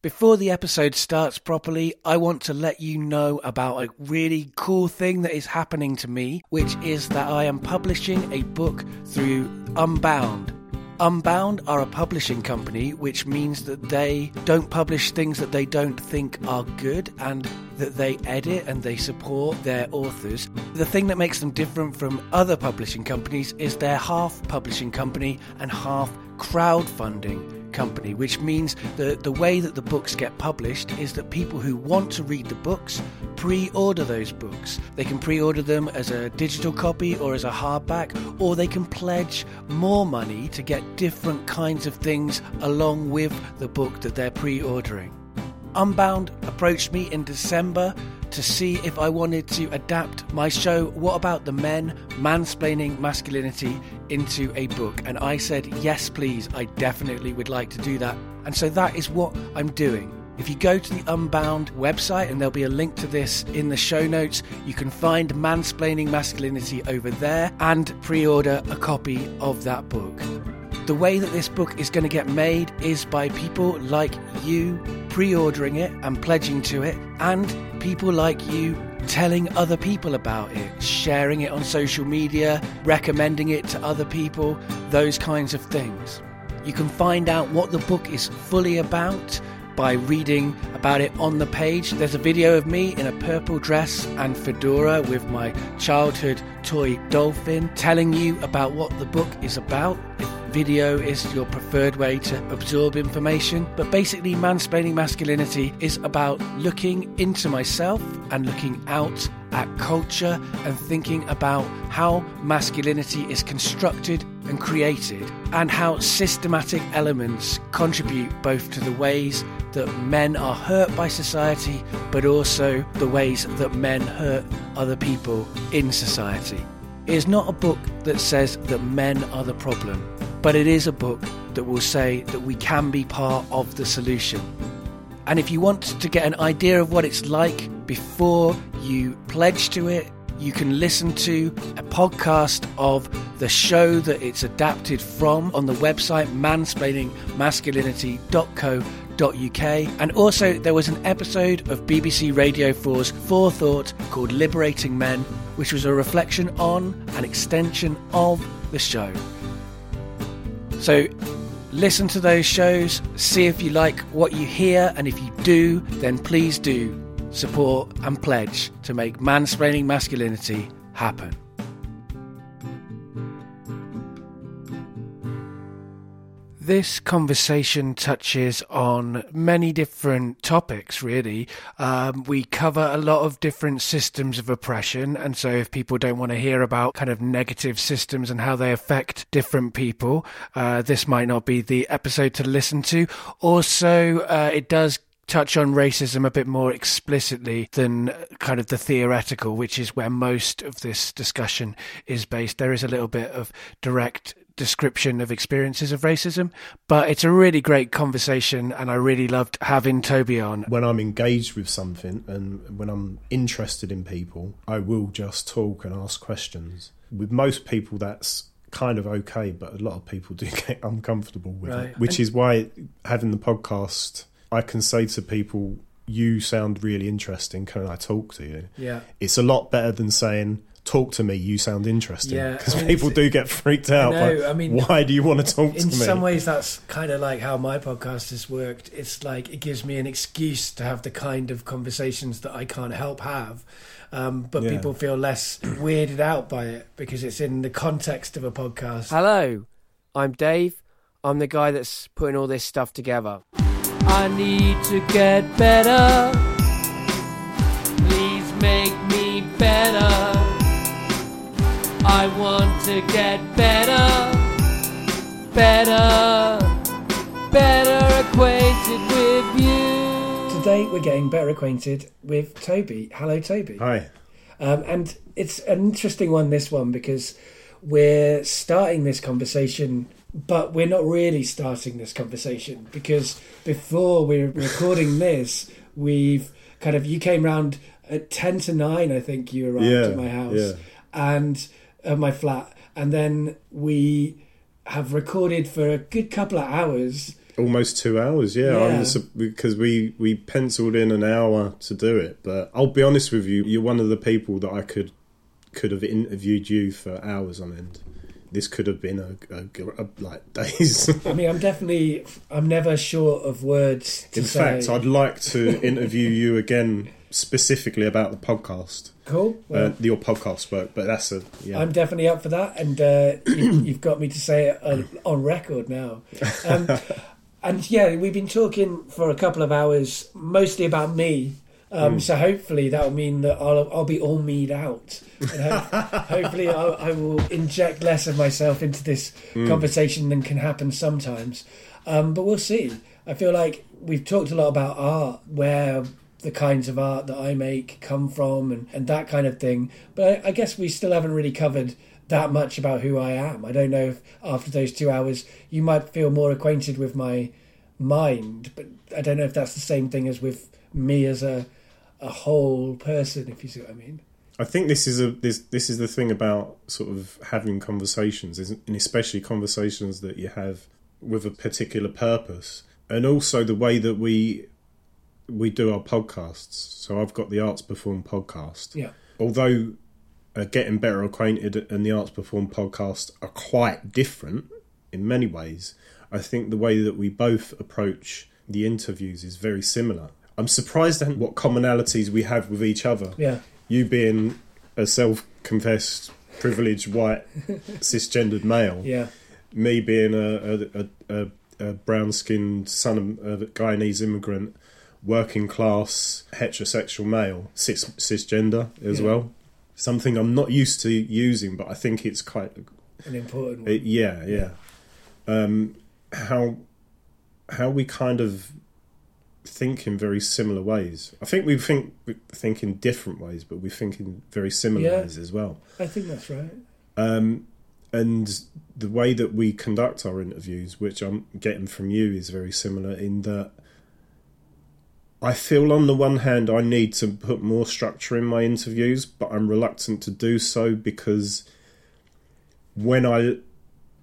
Before the episode starts properly, I want to let you know about a really cool thing that is happening to me, which is that I am publishing a book through Unbound. Unbound are a publishing company, which means that they don't publish things that they don't think are good and that they edit and they support their authors. The thing that makes them different from other publishing companies is they're half publishing company and half crowdfunding company, which means that the way that the books get published is that people who want to read the books pre order those books. They can pre order them as a digital copy or as a hardback, or they can pledge more money to get different kinds of things along with the book that they're pre ordering. Unbound approached me in December to see if I wanted to adapt my show, What About the Men? Mansplaining Masculinity, into a book. And I said, yes, please, I definitely would like to do that. And so that is what I'm doing. If you go to the Unbound website, and there'll be a link to this in the show notes, you can find Mansplaining Masculinity over there and pre order a copy of that book. The way that this book is going to get made is by people like you pre ordering it and pledging to it, and people like you telling other people about it, sharing it on social media, recommending it to other people, those kinds of things. You can find out what the book is fully about by reading about it on the page. There's a video of me in a purple dress and fedora with my childhood toy dolphin telling you about what the book is about. Video is your preferred way to absorb information, but basically, mansplaining masculinity is about looking into myself and looking out at culture and thinking about how masculinity is constructed and created, and how systematic elements contribute both to the ways that men are hurt by society, but also the ways that men hurt other people in society. It is not a book that says that men are the problem, but it is a book that will say that we can be part of the solution. And if you want to get an idea of what it's like before you pledge to it, you can listen to a podcast of the show that it's adapted from on the website mansplainingmasculinity.co.uk. And also, there was an episode of BBC Radio 4's Four Thought called Liberating Men, which was a reflection on an extension of the show. So, listen to those shows, see if you like what you hear, and if you do, then please do support and pledge to make mansplaining masculinity happen. This conversation touches on many different topics, really. Um, we cover a lot of different systems of oppression. And so, if people don't want to hear about kind of negative systems and how they affect different people, uh, this might not be the episode to listen to. Also, uh, it does touch on racism a bit more explicitly than kind of the theoretical, which is where most of this discussion is based. There is a little bit of direct description of experiences of racism, but it's a really great conversation, and I really loved having Toby on. When I'm engaged with something and when I'm interested in people, I will just talk and ask questions. With most people, that's kind of okay, but a lot of people do get uncomfortable with Right. it, which is why having the podcast, I can say to people, "You sound really interesting. Can I talk to you?" Yeah. It's a lot better than saying. Talk to me. You sound interesting. Yeah, because I mean, people do get freaked out. know, like, I mean, why do you want to talk to me? In some ways, that's kind of like how my podcast has worked. It's like it gives me an excuse to have the kind of conversations that I can't help have. Um, but Yeah. people feel less weirded out by it because it's in the context of a podcast. Hello, I'm Dave. I'm the guy that's putting all this stuff together. I need to get better. I want to get better, better, better acquainted with you. Today, we're getting better acquainted with Toby. Hello, Toby. Hi. Um, and it's an interesting one, this one, because we're starting this conversation, but we're not really starting this conversation because before we're recording this, we've kind of, you came round at 10 to 9, I think you arrived Yeah, at my house yeah. and at my flat. And then we have recorded for a good couple of hours almost two hours. Yeah, Yeah. I'm su- because we we penciled in an hour to do it. But I'll be honest with you, you're one of the people that I could could have interviewed you for hours on end. This could have been a, a, a- like days. I mean, I'm definitely, I'm never short of words to In say. fact, I'd like to interview you again specifically about the podcast, cool. Well, uh, your podcast work. But that's a yeah. I'm definitely up for that, and uh, you, you've got me to say it on, on record now. Um, and yeah, we've been talking for a couple of hours, mostly about me. Um, Hmm. So hopefully that'll mean that I'll I'll be all mead out. Ho- hopefully I'll, I will inject less of myself into this Hmm. conversation than can happen sometimes. Um, but we'll see. I feel like we've talked a lot about art, where the kinds of art that I make come from, and, and that kind of thing. But I, I guess we still haven't really covered that much about who I am. I don't know if after those two hours you might feel more acquainted with my mind, but I don't know if that's the same thing as with me as a a whole person. If you see what I mean. I think this is a this this is the thing about sort of having conversations, and especially conversations that you have with a particular purpose, and also the way that we we do our podcasts. So I've got the Arts Perform podcast. Yeah. Although uh, getting better acquainted and the Arts Perform podcast are quite different in many ways, I think the way that we both approach the interviews is very similar. I'm surprised at what commonalities we have with each other Yeah. you being a self-confessed privileged white cisgendered male Yeah. me being a, a, a, a, a brown-skinned son of a Guyanese immigrant working class heterosexual male cis, cisgender as Yeah. well something i'm not used to using but i think it's quite An important one. yeah yeah um how how we kind of think in very similar ways i think we think we think in different ways but we think in very similar Yeah. ways as well I think that's right. um, and the way that we conduct our interviews, which I'm getting from you, is very similar in that I feel on the one hand I need to put more structure in my interviews, but I'm reluctant to do so because when I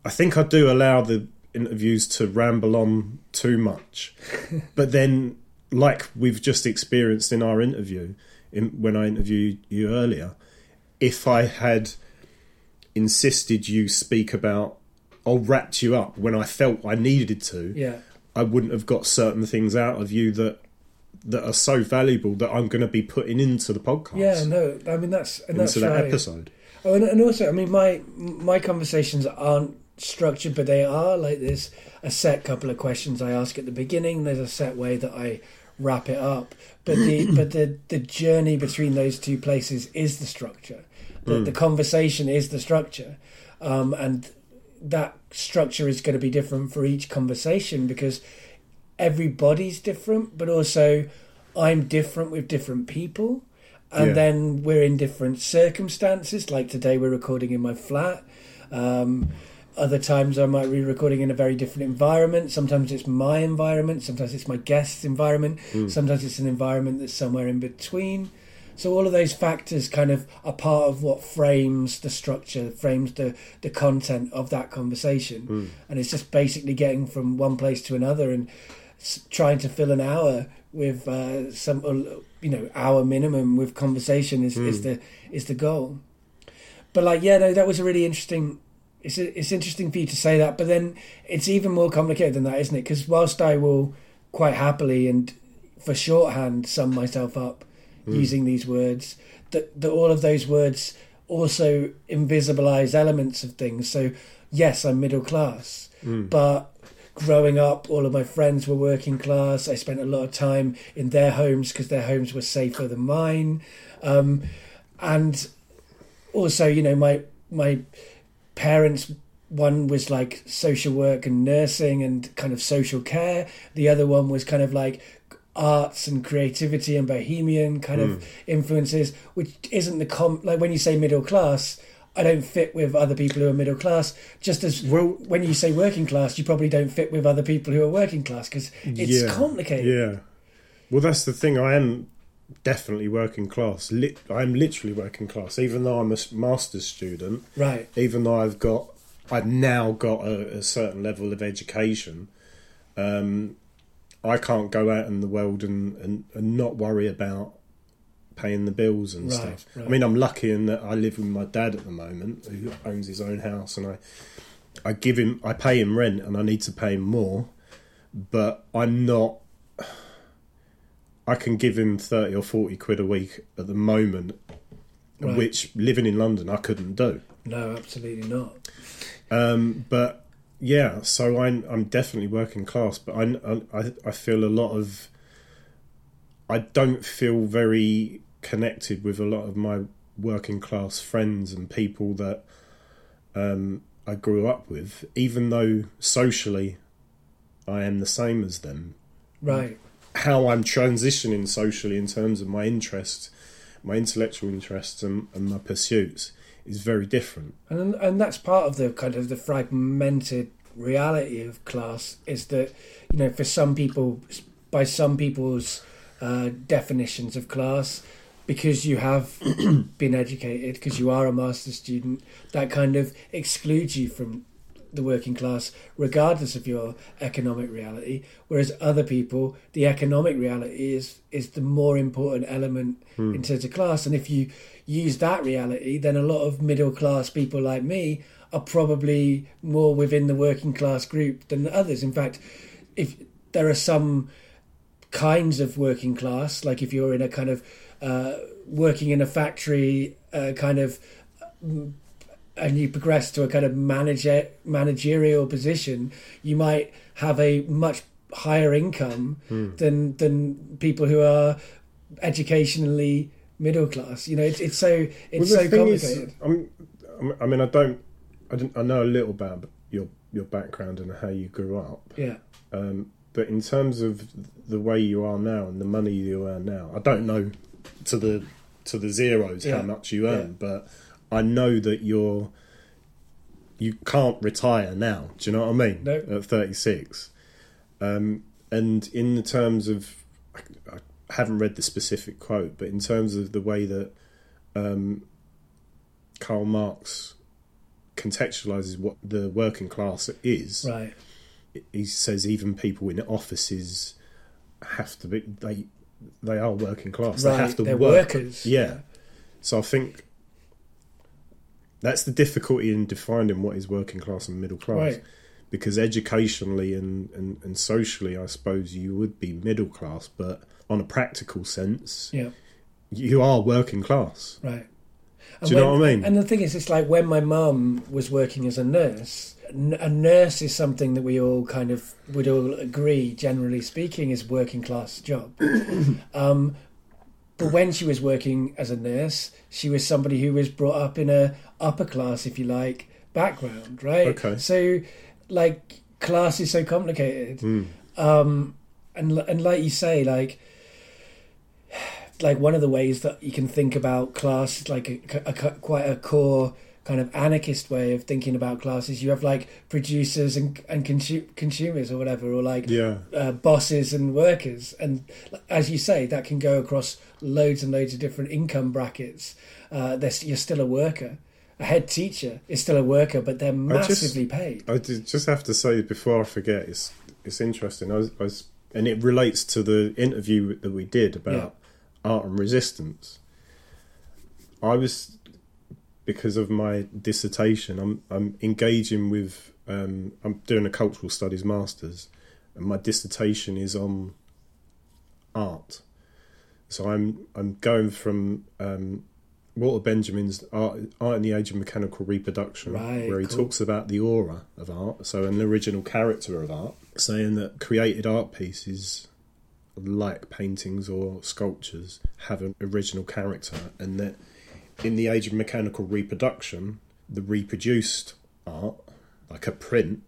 I think I do allow the interviews to ramble on too much. but then like we've just experienced in our interview in, when I interviewed you earlier, if I had insisted you speak about or wrapped you up when I felt I needed to, Yeah. I wouldn't have got certain things out of you that that are so valuable that I'm going to be putting into the podcast. Yeah. No. I mean that's and that's into that right. episode. Oh, and, and also, I mean, my my conversations aren't structured, but they are like there's a set couple of questions I ask at the beginning. There's a set way that I wrap it up, but the but the the journey between those two places is the structure. The, the conversation is the structure, um, and that structure is going to be different for each conversation because everybody's different, but also I'm different with different people. And Yeah. then we're in different circumstances. Like today, we're recording in my flat. Um, other times, I might be recording in a very different environment. Sometimes it's my environment. Sometimes it's my guest's environment. Sometimes it's an environment that's somewhere in between. So all of those factors kind of are part of what frames the structure, frames the the content of that conversation, and it's just basically getting from one place to another and trying to fill an hour with uh, some, uh, you know, hour minimum with conversation is, is hmm. the is the goal. But like, yeah, no, that was a really interesting. It's it's interesting for you to say that, but then it's even more complicated than that, isn't it? Because whilst I will quite happily and for shorthand sum myself up hmm. using these words, that that all of those words also invisibilize elements of things. So yes, I'm middle class, hmm. but growing up, all of my friends were working class. I spent a lot of time in their homes because their homes were safer than mine, um, and also, you know, my my parents. One was like social work and nursing and kind of social care. The other one was kind of like arts and creativity and bohemian kind of influences, which isn't the com like when you say middle class. I don't fit with other people who are middle class. Just as Well- when you say working class, you probably don't fit with other people who are working class because it's Yeah, complicated. Yeah. Well, that's the thing. I am definitely working class. Lit- I'm literally working class, even though I'm a master's student. Right. Even though I've got, I've now got a, a certain level of education. Um, I can't go out in the world and, and, and not worry about paying the bills and Right, stuff. right. I mean, I'm lucky in that I live with my dad at the moment, who owns his own house, and I I give him I pay him rent, and I need to pay him more, but I'm not. I can give him thirty or forty quid a week at the moment, Right. which living in London I couldn't do. No, absolutely not. Um, but yeah, so I'm I'm definitely working class, but I I I feel a lot of. I don't feel very connected with a lot of my working class friends and people that um, I grew up with, even though socially I am the same as them. Right. How I'm transitioning socially in terms of my interests, my intellectual interests, and, and my pursuits is very different. And and that's part of the kind of the fragmented reality of class is that you know for some people by some people's uh, definitions of class because you have been educated because you are a master student that kind of excludes you from the working class regardless of your economic reality. Whereas other people the economic reality is is the more important element hmm. in terms of class. And if you use that reality then a lot of middle class people like me are probably more within the working class group than others. In fact if there are some kinds of working class like if you're in a kind of uh, working in a factory uh, kind of and you progress to a kind of manager managerial position, you might have a much higher income than than people who are educationally middle class. You know, it's it's so it's Well, so is, complicated. I'm, I'm- I mean, I don't, I don't, I know a little about your your background and how you grew up, yeah, um, but in terms of the way you are now and the money you earn now, I don't know to the to the zeros Yeah. how much you earn, Yeah. but I know that you're you can't retire now. Do you know what I mean? No. At 36, um, and in the terms of, I, I haven't read the specific quote, but in terms of the way that um, Karl Marx contextualizes what the working class is, right, he says even people in offices have to be they they are working class. right. They have to They're work. workers. Yeah. So I think that's the difficulty in defining what is working class and middle class. Right. Because educationally and, and, and socially, I suppose you would be middle class, but on a practical sense, yeah. you are working class. Right. Do you know what I mean? And the thing is, it's like when my mum was working as a nurse. A nurse is something that we all kind of would all agree, generally speaking, is working class job. um, but when she was working as a nurse, she was somebody who was brought up in a upper class, if you like, background, right? Okay. So, like, class is so complicated, Mm. um, and and like you say, like like one of the ways that you can think about class is like a, a- a- quite a core kind of anarchist way of thinking about classes you have like producers and and consu- consumers or whatever or like Yeah. uh, bosses and workers. And as you say that can go across loads and loads of different income brackets. Uh, you're still a worker. A head teacher is still a worker but they're I just- massively paid. I just have to say before I forget, it's it's interesting. I was, I was and it relates to the interview that we did about art and resistance. I was because of my dissertation. I'm I'm engaging with. Um, I'm doing a cultural studies masters, and my dissertation is on art. So I'm I'm going from um, Walter Benjamin's art, art in the Age of Mechanical Reproduction, Right, where he cool. talks about the aura of art, so an original character of art, saying that created art pieces, like paintings or sculptures, have an original character, and that in the age of mechanical reproduction, the reproduced art, like a print,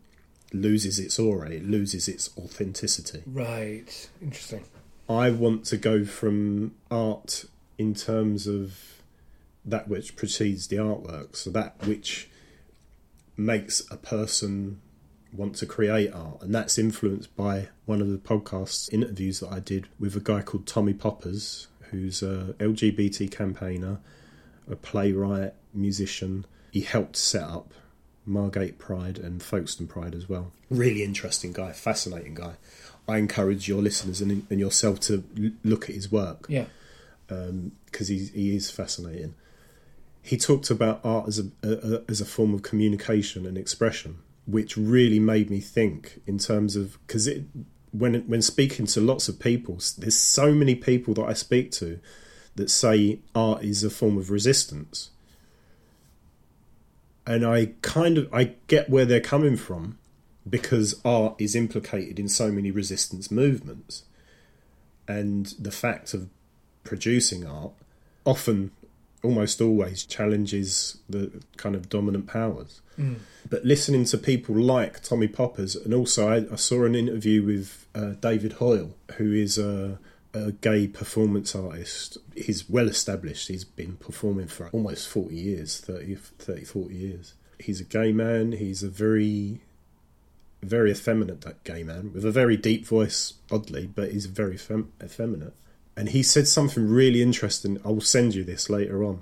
loses its aura, it loses its authenticity. right interesting I want to go from art in terms of that which precedes the artwork, so that which makes a person want to create art, and that's influenced by one of the podcast interviews that I did with a guy called Tommy Poppers, who's a LGBT campaigner, a playwright, musician. He helped set up Margate Pride and Folkestone Pride as well. Really interesting guy, fascinating guy. I encourage your listeners and, and yourself to l- look at his work Yeah. Um, because he, he is fascinating. He talked about art as a, a, a as a form of communication and expression, which really made me think in terms of because it when when speaking to lots of people, there's so many people that I speak to that say art is a form of resistance, and I kind of I get where they're coming from because art is implicated in so many resistance movements, and the fact of producing art often almost always challenges the kind of dominant powers. But listening to people like tommy poppers and also i, I saw an interview with uh, david hoyle who is a, a gay performance artist. He's well established. He's been performing for almost 40 years 30, 30 40 years. He's a gay man. He's a very very effeminate gay man with a very deep voice oddly but he's very fem- effeminate and he said something really interesting. I will send you this later on.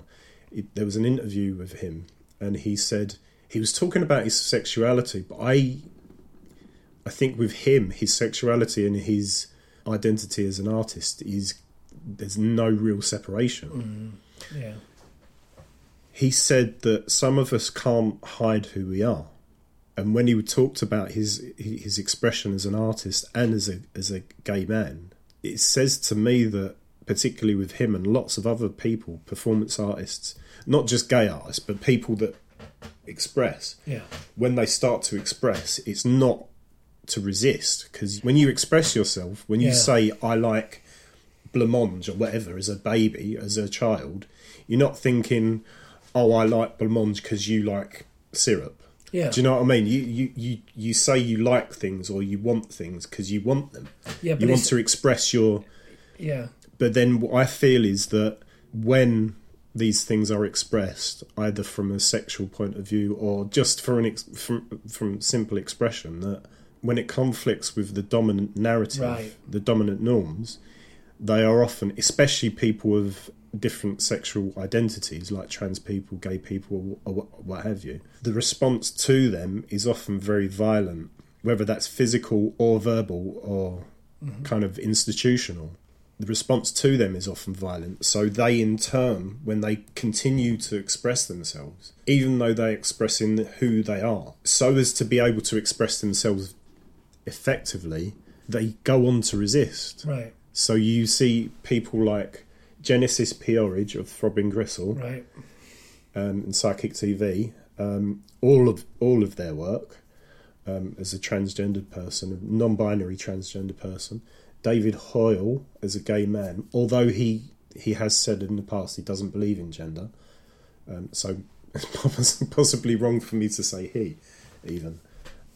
It, there was an interview with him, and he said he was talking about his sexuality, but I, I think with him, his sexuality and his identity as an artist is there's no real separation. Mm, yeah. He said that some of us can't hide who we are, and when he talked about his his expression as an artist and as a as a gay man, it says to me that particularly with him and lots of other people, performance artists, not just gay artists, but people that express, Yeah. when they start to express, it's not to resist because when you express yourself, when you Yeah. say I like blancmange or whatever as a baby, as a child, you're not thinking, oh, I like blancmange because you like syrup. Yeah. Do you know what I mean? You you you, you say you like things or you want things because you want them. Yeah, but you want to express your. Yeah. But then what I feel is that when these things are expressed, either from a sexual point of view or just for an ex- from from simple expression, that when it conflicts with the dominant narrative, Right. the dominant norms, they are often, especially people of different sexual identities, like trans people, gay people, or wh- what have you. The response to them is often very violent, whether that's physical or verbal or mm-hmm. kind of institutional. The response to them is often violent. So they, in turn, when they continue to express themselves, even though they're expressing who they are, so as to be able to express themselves effectively, they go on to resist. Right. So you see people like Genesis P-Orridge of Throbbing Gristle Right. um, and Psychic TV, um, all of all of their work um, as a transgendered person, a non-binary transgender person. David Hoyle as a gay man, although he he has said in the past he doesn't believe in gender, um, so it's possibly wrong for me to say he, even.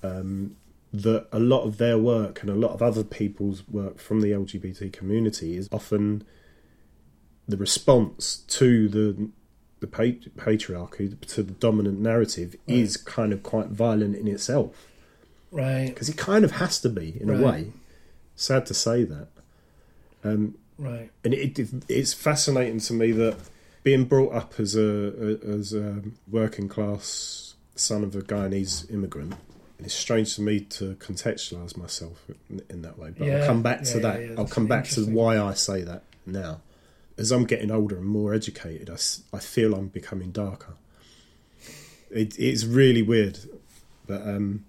Um, that a lot of their work and a lot of other people's work from the LGBT community is often the response to the the pat- patriarchy, to the dominant narrative, is kind of quite violent in itself Right. because it kind of has to be in Right. a way. Sad to say that, um, Right. and it, it, it's fascinating to me that being brought up as a, as a working class son of a Guyanese immigrant, it's strange to me to contextualize myself in, in that way. But Yeah, I'll come back to yeah, that. yeah, I'll come back to why I say that now. As I'm getting older and more educated, I, I feel I'm becoming darker. It, it's really weird, but um,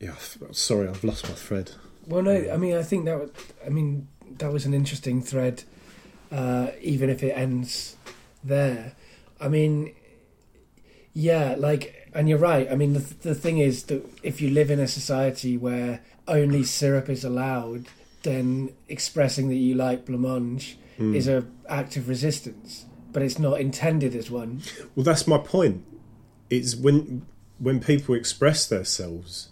yeah. Sorry, I've lost my thread. Well, no, I mean, I think that was, I mean, that was an interesting thread, uh, even if it ends there. I mean, yeah, like, and you're right. I mean, the the thing is that if you live in a society where only syrup is allowed, then expressing that you like blancmange Hmm. is a act of resistance, but it's not intended as one. Well, that's my point. It's when when people express themselves.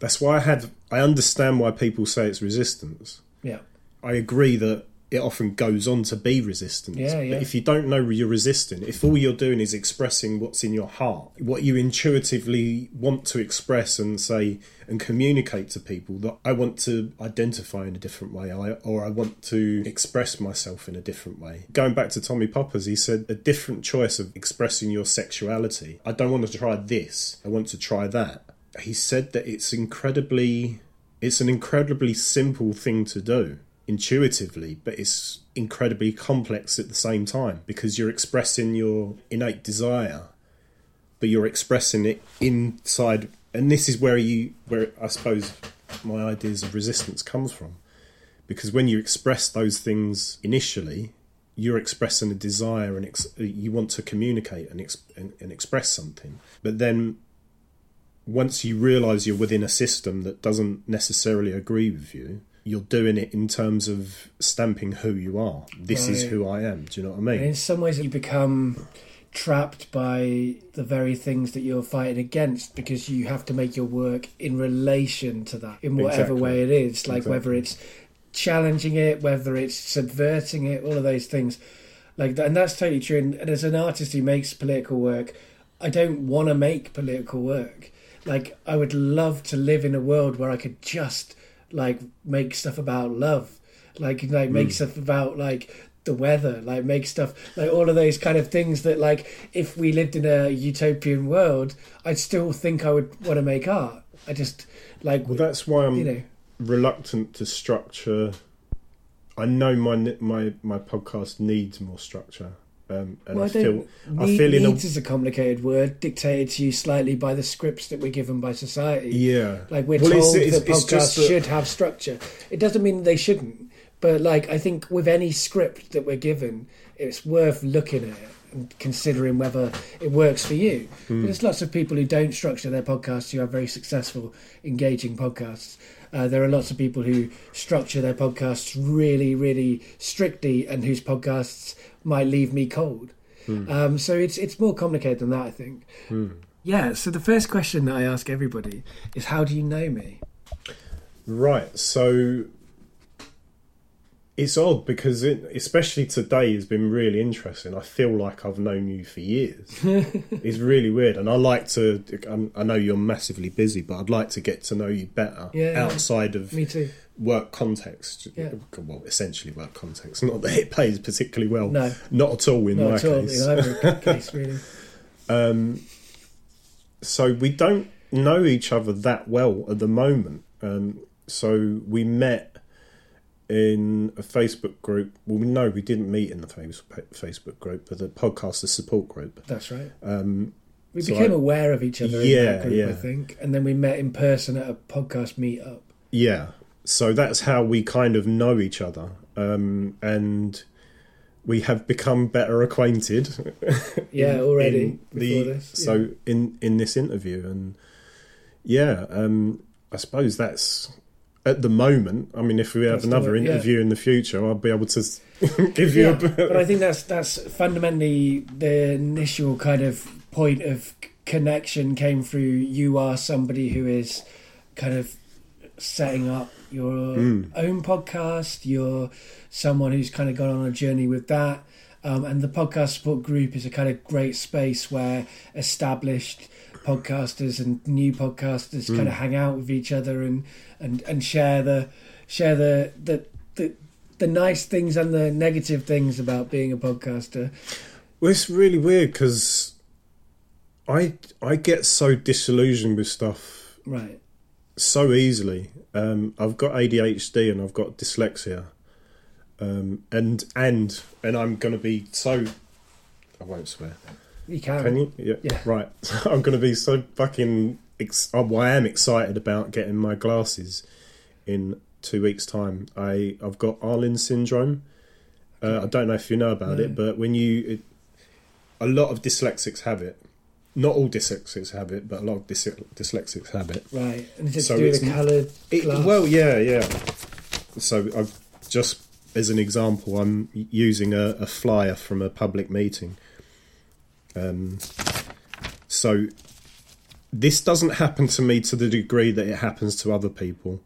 That's why I had. I understand why people say it's resistance. Yeah, I agree that it often goes on to be resistance. Yeah, yeah. But if you don't know you're resistant, if all you're doing is expressing what's in your heart, what you intuitively want to express and say and communicate to people that I want to identify in a different way, I, or I want to express myself in a different way. Going back to Tommy Poppers, he said a different choice of expressing your sexuality. I don't want to try this. I want to try that. He said that it's incredibly, it's an incredibly simple thing to do intuitively, but it's incredibly complex at the same time because you're expressing your innate desire, but you're expressing it inside. And this is where you, where I suppose my ideas of resistance comes from, because when you express those things initially, you're expressing a desire and ex- you want to communicate and, ex- and, and express something, but then once you realize you're within a system that doesn't necessarily agree with you, you're doing it in terms of stamping who you are. This is who I am. Do you know what I And mean? in some ways, you become trapped by the very things that you're fighting against because you have to make your work in relation to that in whatever Exactly. way it is. Like whether it's challenging it, whether it's subverting it, all of those things. Like that, and that's totally true. And, and as an artist who makes political work, I don't want to make political work. Like I would love to live in a world where I could just like make stuff about love, like like make mm. stuff about like the weather, like make stuff like all of those kind of things that like if we lived in a utopian world, I'd still think I would want to make art. I just like Well, that's why I'm you know reluctant to structure. I know my my my podcast needs more structure, um, and Well, I feel I feel in a needs is a complicated word dictated to you slightly by the scripts that we're given by society. yeah. Like we're Well, told it's- that it's podcasts that- should have structure. It doesn't mean they shouldn't. But like I think with any script that we're given, it's worth looking at it and considering whether it works for you. Hmm. There's lots of people who don't structure their podcasts who have very successful, engaging podcasts. Uh, there are lots of people who structure their podcasts really, really strictly, and whose podcasts might leave me cold. Hmm. Um, so it's it's more complicated than that, I think. Yeah. So the first question that I ask everybody is, "How do you know me?" Right. So it's odd because it, especially today has been really interesting. I feel like I've known you for years. it's really weird, and I like to. I'm- I know you're massively busy, but I'd like to get to know you better yeah. outside of Me too. Work context. Yeah. Well, essentially work context. Not that it pays particularly well. No. Not at all in Not my at all. case. In either case, really. Um, so we don't know each other that well at the moment. Um, so we met in a Facebook group. Well, we know we didn't meet in the face- Facebook group, but the podcaster support group. That's right. Um, We So became I- aware of each other in that group, I think, and then we met in person at a podcast meetup. yeah, so that's how we kind of know each other, um, and we have become better acquainted. Yeah, already before the- this. So in in this interview, and yeah, um, I suppose that's at the moment. I mean, if we have That's the another way- yeah. interview in the future, I'll be able to give you Yeah, a bit. but I think that's that's fundamentally the initial kind of point of connection came through. You are somebody who is kind of setting up your Mm. own podcast. You're someone who's kind of gone on a journey with that. Um, and the podcast support group is a kind of great space where established podcasters and new podcasters kind of hang out with each other and, and, and share the share the, the the the nice things and the negative things about being a podcaster. Well, it's really weird because I I get so disillusioned with stuff Right. So easily. Um, I've got ADHD and I've got dyslexia, um, and and and I'm going to be so. I won't swear. You can. Can you? Yeah. Yeah. Right. I'm going to be so fucking. Ex- oh, I am excited about getting my glasses in two weeks' time. I I've got Irlen syndrome. Uh, I don't know if you know about No. it, but when you, it, a lot of dyslexics have it. Not all dyslexics have it, but a lot of dys- dyslexics have it. Right. And is it So to do with it's- the coloured It, well, yeah, yeah. So I've just as an example, I'm using a, a flyer from a public meeting. Um, so this doesn't happen to me to the degree that it happens to other people.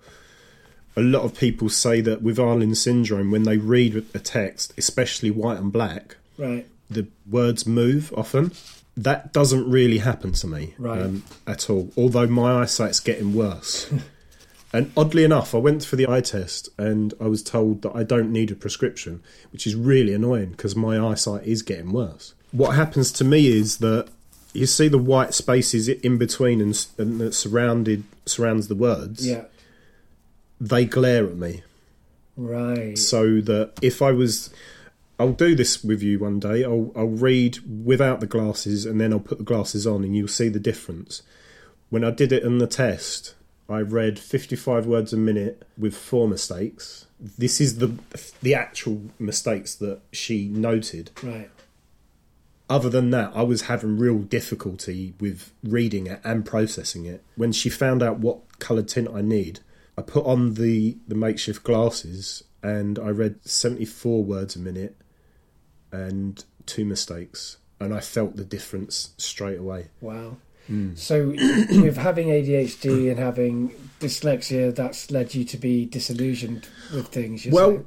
a lot of people say that with Irlen syndrome, when they read a text, especially white and black, Right. the words move often. That doesn't really happen to me Right. um, at all. Although my eyesight's getting worse. and oddly enough, I went for the eye test and I was told that I don't need a prescription, which is really annoying because my eyesight is getting worse. What happens to me is that you see the white spaces in between and, and that surrounded surrounds the words. Yeah. They glare at me Right. so that if I was, I'll do this with you one day. I'll I'll read without the glasses and then I'll put the glasses on and you'll see the difference. When I did it in the test, I read 55 words a minute with four mistakes. This is the the actual mistakes that she noted. Right. Other than that, I was having real difficulty with reading it and processing it. When she found out what coloured tint I need, I put on the, the makeshift glasses and I read 74 words a minute and two mistakes. And I felt the difference straight away. Wow. Hmm. So, with having ADHD and having dyslexia, that's led you to be disillusioned with things. Well, saying?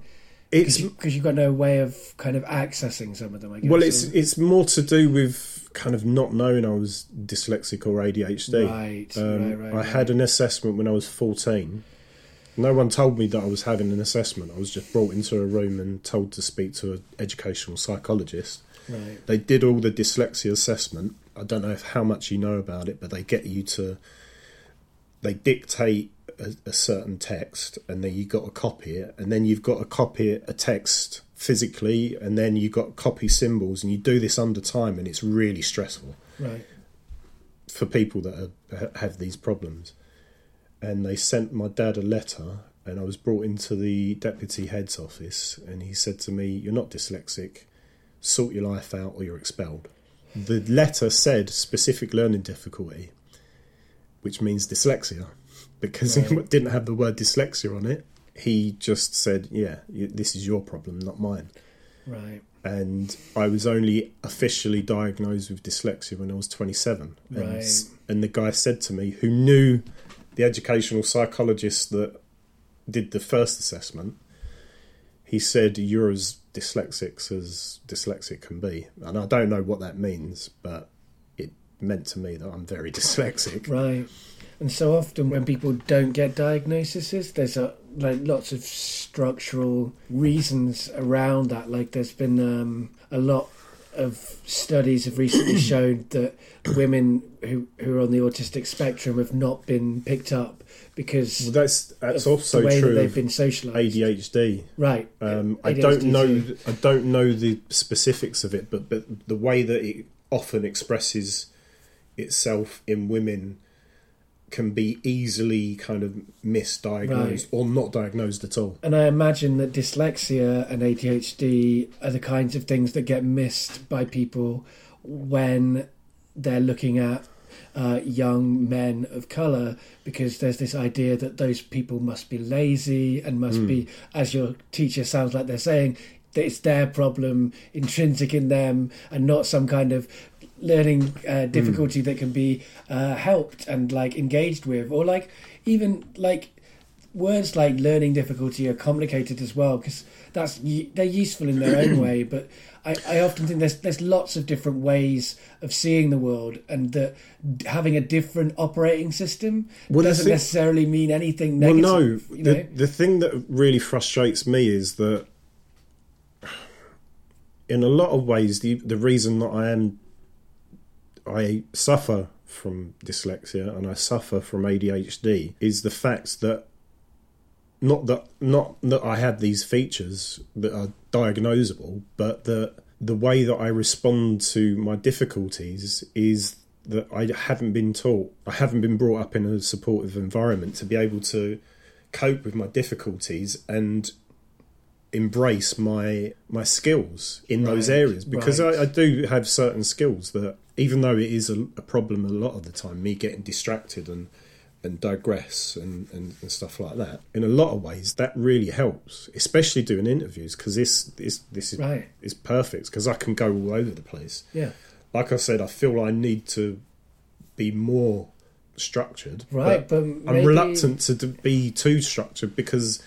It's because you've got no way of kind of accessing some of them. I guess. well, it's it's more to do with kind of not knowing I was dyslexic or ADHD. right, Um, right, right. I right. had an assessment when I was 14. No one told me that I was having an assessment. I was just brought into a room and told to speak to an educational psychologist. right, They did all the dyslexia assessment. I don't know if how much you know about it, but they get you to. They dictate a, a certain text, and then you got to copy it, and then you've got to copy a text physically, and then you've got to copy symbols, and you do this under time, and it's really stressful right. for people that are, have these problems. And they sent my dad a letter, and I was brought into the deputy head's office, and he said to me, "You're not dyslexic. Sort your life out, or you're expelled." The letter said specific learning difficulty, which means dyslexia, because it Right. didn't have the word dyslexia on it. He just said, "Yeah, this is your problem, not mine." Right. and I was only officially diagnosed with dyslexia when I was 27. And, Right. and the guy said to me, who knew the educational psychologist that did the first assessment, he said, You're as dyslexic as dyslexic can be. And I don't know what that means, but it meant to me that I'm very dyslexic. Right. And so often when people don't get diagnoses, there's a, like lots of structural reasons around that. Like there's been um, a lot of studies have recently shown that women who who are on the autistic spectrum have not been picked up because Well, that's that's of also the way true that they've been socialised. ADHD. Right. Um, I don't know. too. I don't know the specifics of it, but but the way that it often expresses itself in women can be easily kind of misdiagnosed Right. or not diagnosed at all. And I imagine that dyslexia and ADHD are the kinds of things that get missed by people when they're looking at uh, young men of colour because there's this idea that those people must be lazy and must be, as your teacher sounds like they're saying, that it's their problem, intrinsic in them, and not some kind of learning uh, difficulty that can be uh, helped and like engaged with, or like even like words like learning difficulty are complicated as well because that's they're useful in their own way but I, I often think there's there's lots of different ways of seeing the world and that having a different operating system Well, doesn't thing- necessarily mean anything Well, no. you know? The, the thing that really frustrates me is that, in a lot of ways, the the reason that I am, I suffer from dyslexia and I suffer from ADHD is the fact that, not that not that I have these features that are diagnosable, but that the way that I respond to my difficulties is that I haven't been taught, I haven't been brought up in a supportive environment to be able to cope with my difficulties and embrace my my skills in those areas because right. I, I do have certain skills that even though it is a, a problem a lot of the time me getting distracted and and digress and, and, and stuff like that in a lot of ways that really helps especially doing interviews because this this this is right is perfect because I can go all over the place yeah like I said, I feel I need to be more structured. Right, but, I'm maybe- reluctant to be too structured because,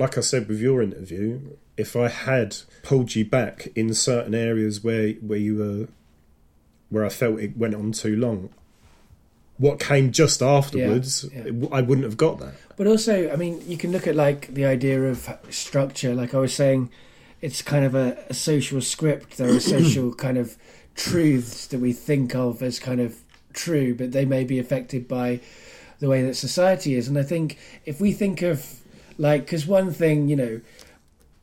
like I said with your interview, if I had pulled you back in certain areas where where you were, where I felt it went on too long, what came just afterwards, yeah. it- I wouldn't have got that. But also, I mean, you can look at like the idea of structure. Like I was saying, it's kind of a, a social script. There are social kind of truths that we think of as kind of true, but they may be affected by the way that society is. And I think if we think of like, because one thing, you know,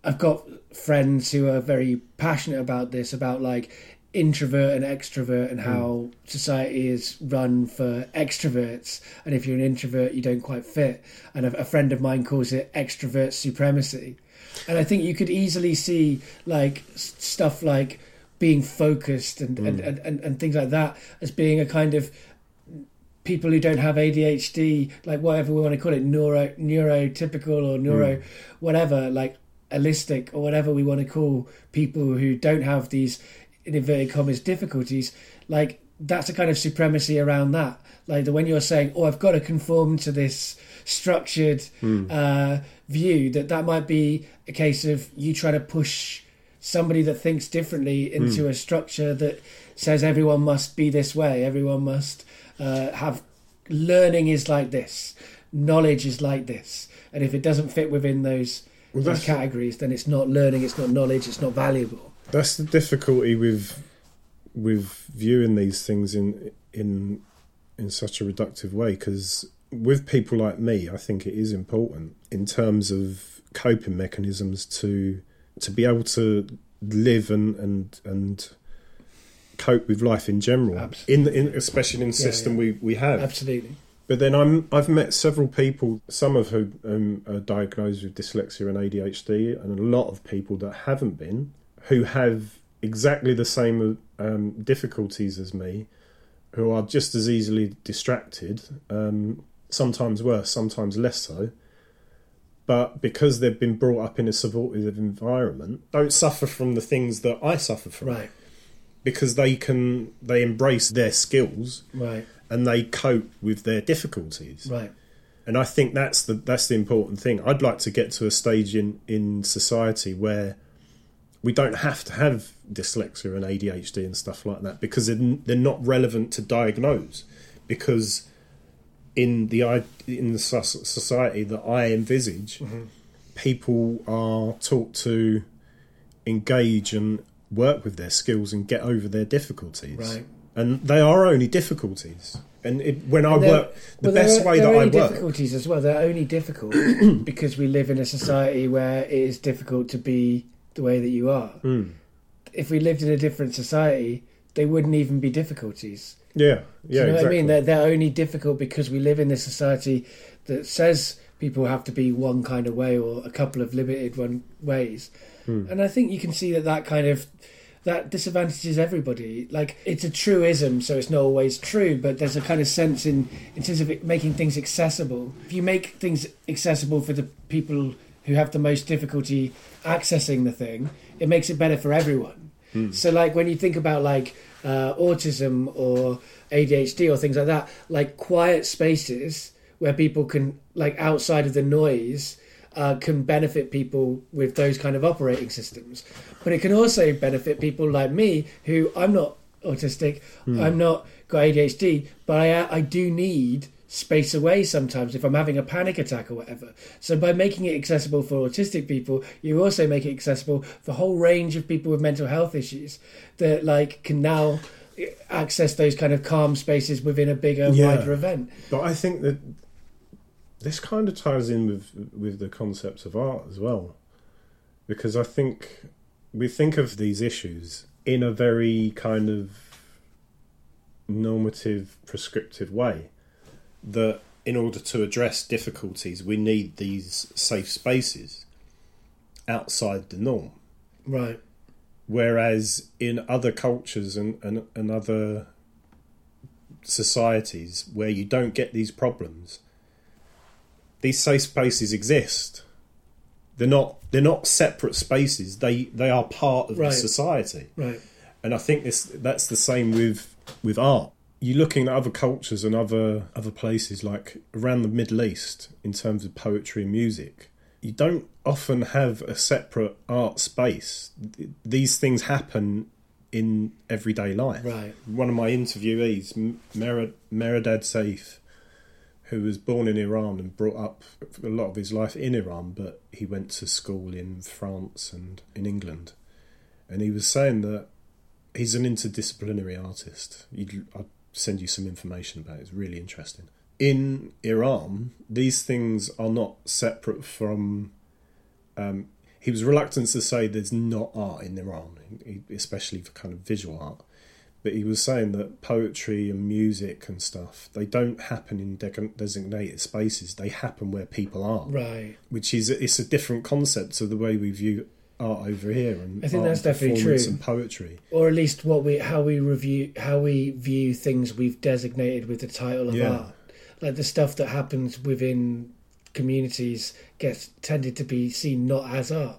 I've got friends who are very passionate about this, about like introvert and extrovert and mm. how society is run for extroverts. And if you're an introvert, you don't quite fit. And a, a friend of mine calls it extrovert supremacy. And I think you could easily see like stuff like being focused and, and, mm. and, and, and things like that as being a kind of people who don't have ADHD, like whatever we want to call it, neuro neurotypical or neuro hmm. whatever, like holistic or whatever we want to call people who don't have these in inverted commas difficulties, like that's a kind of supremacy around that. Like the when you're saying, "Oh, I've got to conform to this structured hmm. uh, view," that that might be a case of you trying to push somebody that thinks differently hmm. into a structure that says everyone must be this way, everyone must uh, have learning is like this, knowledge is like this, and if it doesn't fit within those, Well, those categories, then it's not learning, it's not knowledge, it's not valuable. That's the difficulty with with viewing these things in in in such a reductive way because with people like me, I think it is important in terms of coping mechanisms to to be able to live and and and cope with life in general, Abs- in, in especially in the system yeah. we we have. Absolutely. But then I'm I've met several people, some of who um, are diagnosed with dyslexia and ADHD, and a lot of people that haven't been, who have exactly the same um, difficulties as me, who are just as easily distracted, um, sometimes worse, sometimes less so. But because they've been brought up in a supportive environment, don't suffer from the things that I suffer from. Right, Because they can they embrace their skills right, and they cope with their difficulties. right. And I think that's the that's the important thing. I'd like to get to a stage in in society where we don't have to have dyslexia and ADHD and stuff like that because they're, they're not relevant to diagnose. Because in the i- in the society that I envisage, mm-hmm. people are taught to engage and work with their skills and get over their difficulties. Right. And they are only difficulties. And it, when I And they're- work, the well, best way that I work, difficulties as well. They're only difficult because we live in a society where it is difficult to be the way that you are. Mm. If we lived in a different society, they wouldn't even be difficulties. yeah, Do yeah, you know exactly. what I mean? They're, they're only difficult because we live in this society that says people have to be one kind of way or a couple of limited one ways. Hmm. And I think you can see that that kind of that disadvantages everybody. Like it's a truism, so it's not always true, but there's a kind of sense in in terms of making things accessible. If you make things accessible for the people who have the most difficulty accessing the thing, it makes it better for everyone. So like when you think about like uh, autism or ADHD or things like that, like quiet spaces where people can like outside of the noise uh, can benefit people with those kind of operating systems. But it can also benefit people like me who I'm not autistic, I'm not got ADHD, but I I do need space away sometimes if I'm having a panic attack or whatever. So by making it accessible for autistic people, you also make it accessible for a whole range of people with mental health issues that like can now access those kind of calm spaces within a bigger, Yeah. wider event. But I think that this kind of ties in with with the concept of art as well, because I think we think of these issues in a very kind of normative, prescriptive way. That in order to address difficulties, we need these safe spaces outside the norm. Right. Whereas in other cultures and, and, and other societies where you don't get these problems, these safe spaces exist. They're not they're not separate spaces. They they are part of Right. the society. Right. And I think this that's the same with with art. you're looking at other cultures and other other places like around the Middle East in terms of poetry and music. You don't often have a separate art space. These things happen in everyday life. Right. One of my interviewees, Mer- Meredad Saif, who was born in Iran and brought up a lot of his life in Iran, but he went to school in France and in England. And he was saying that he's an interdisciplinary artist. You'd, I'll send you some information about it. It's really interesting. In Iran, these things are not separate from. Um, he was reluctant to say there's not art in Iran, especially for kind of visual art but he was saying that poetry and music and stuff they don't happen in de- designated spaces. They happen where people are. Right. Which is it's a different concept to the way we view art over here and I think that's definitely true. and poetry. Or at least what we how we review how we view things we've designated with the title of yeah. art. Like the stuff that happens within communities gets tended to be seen not as art.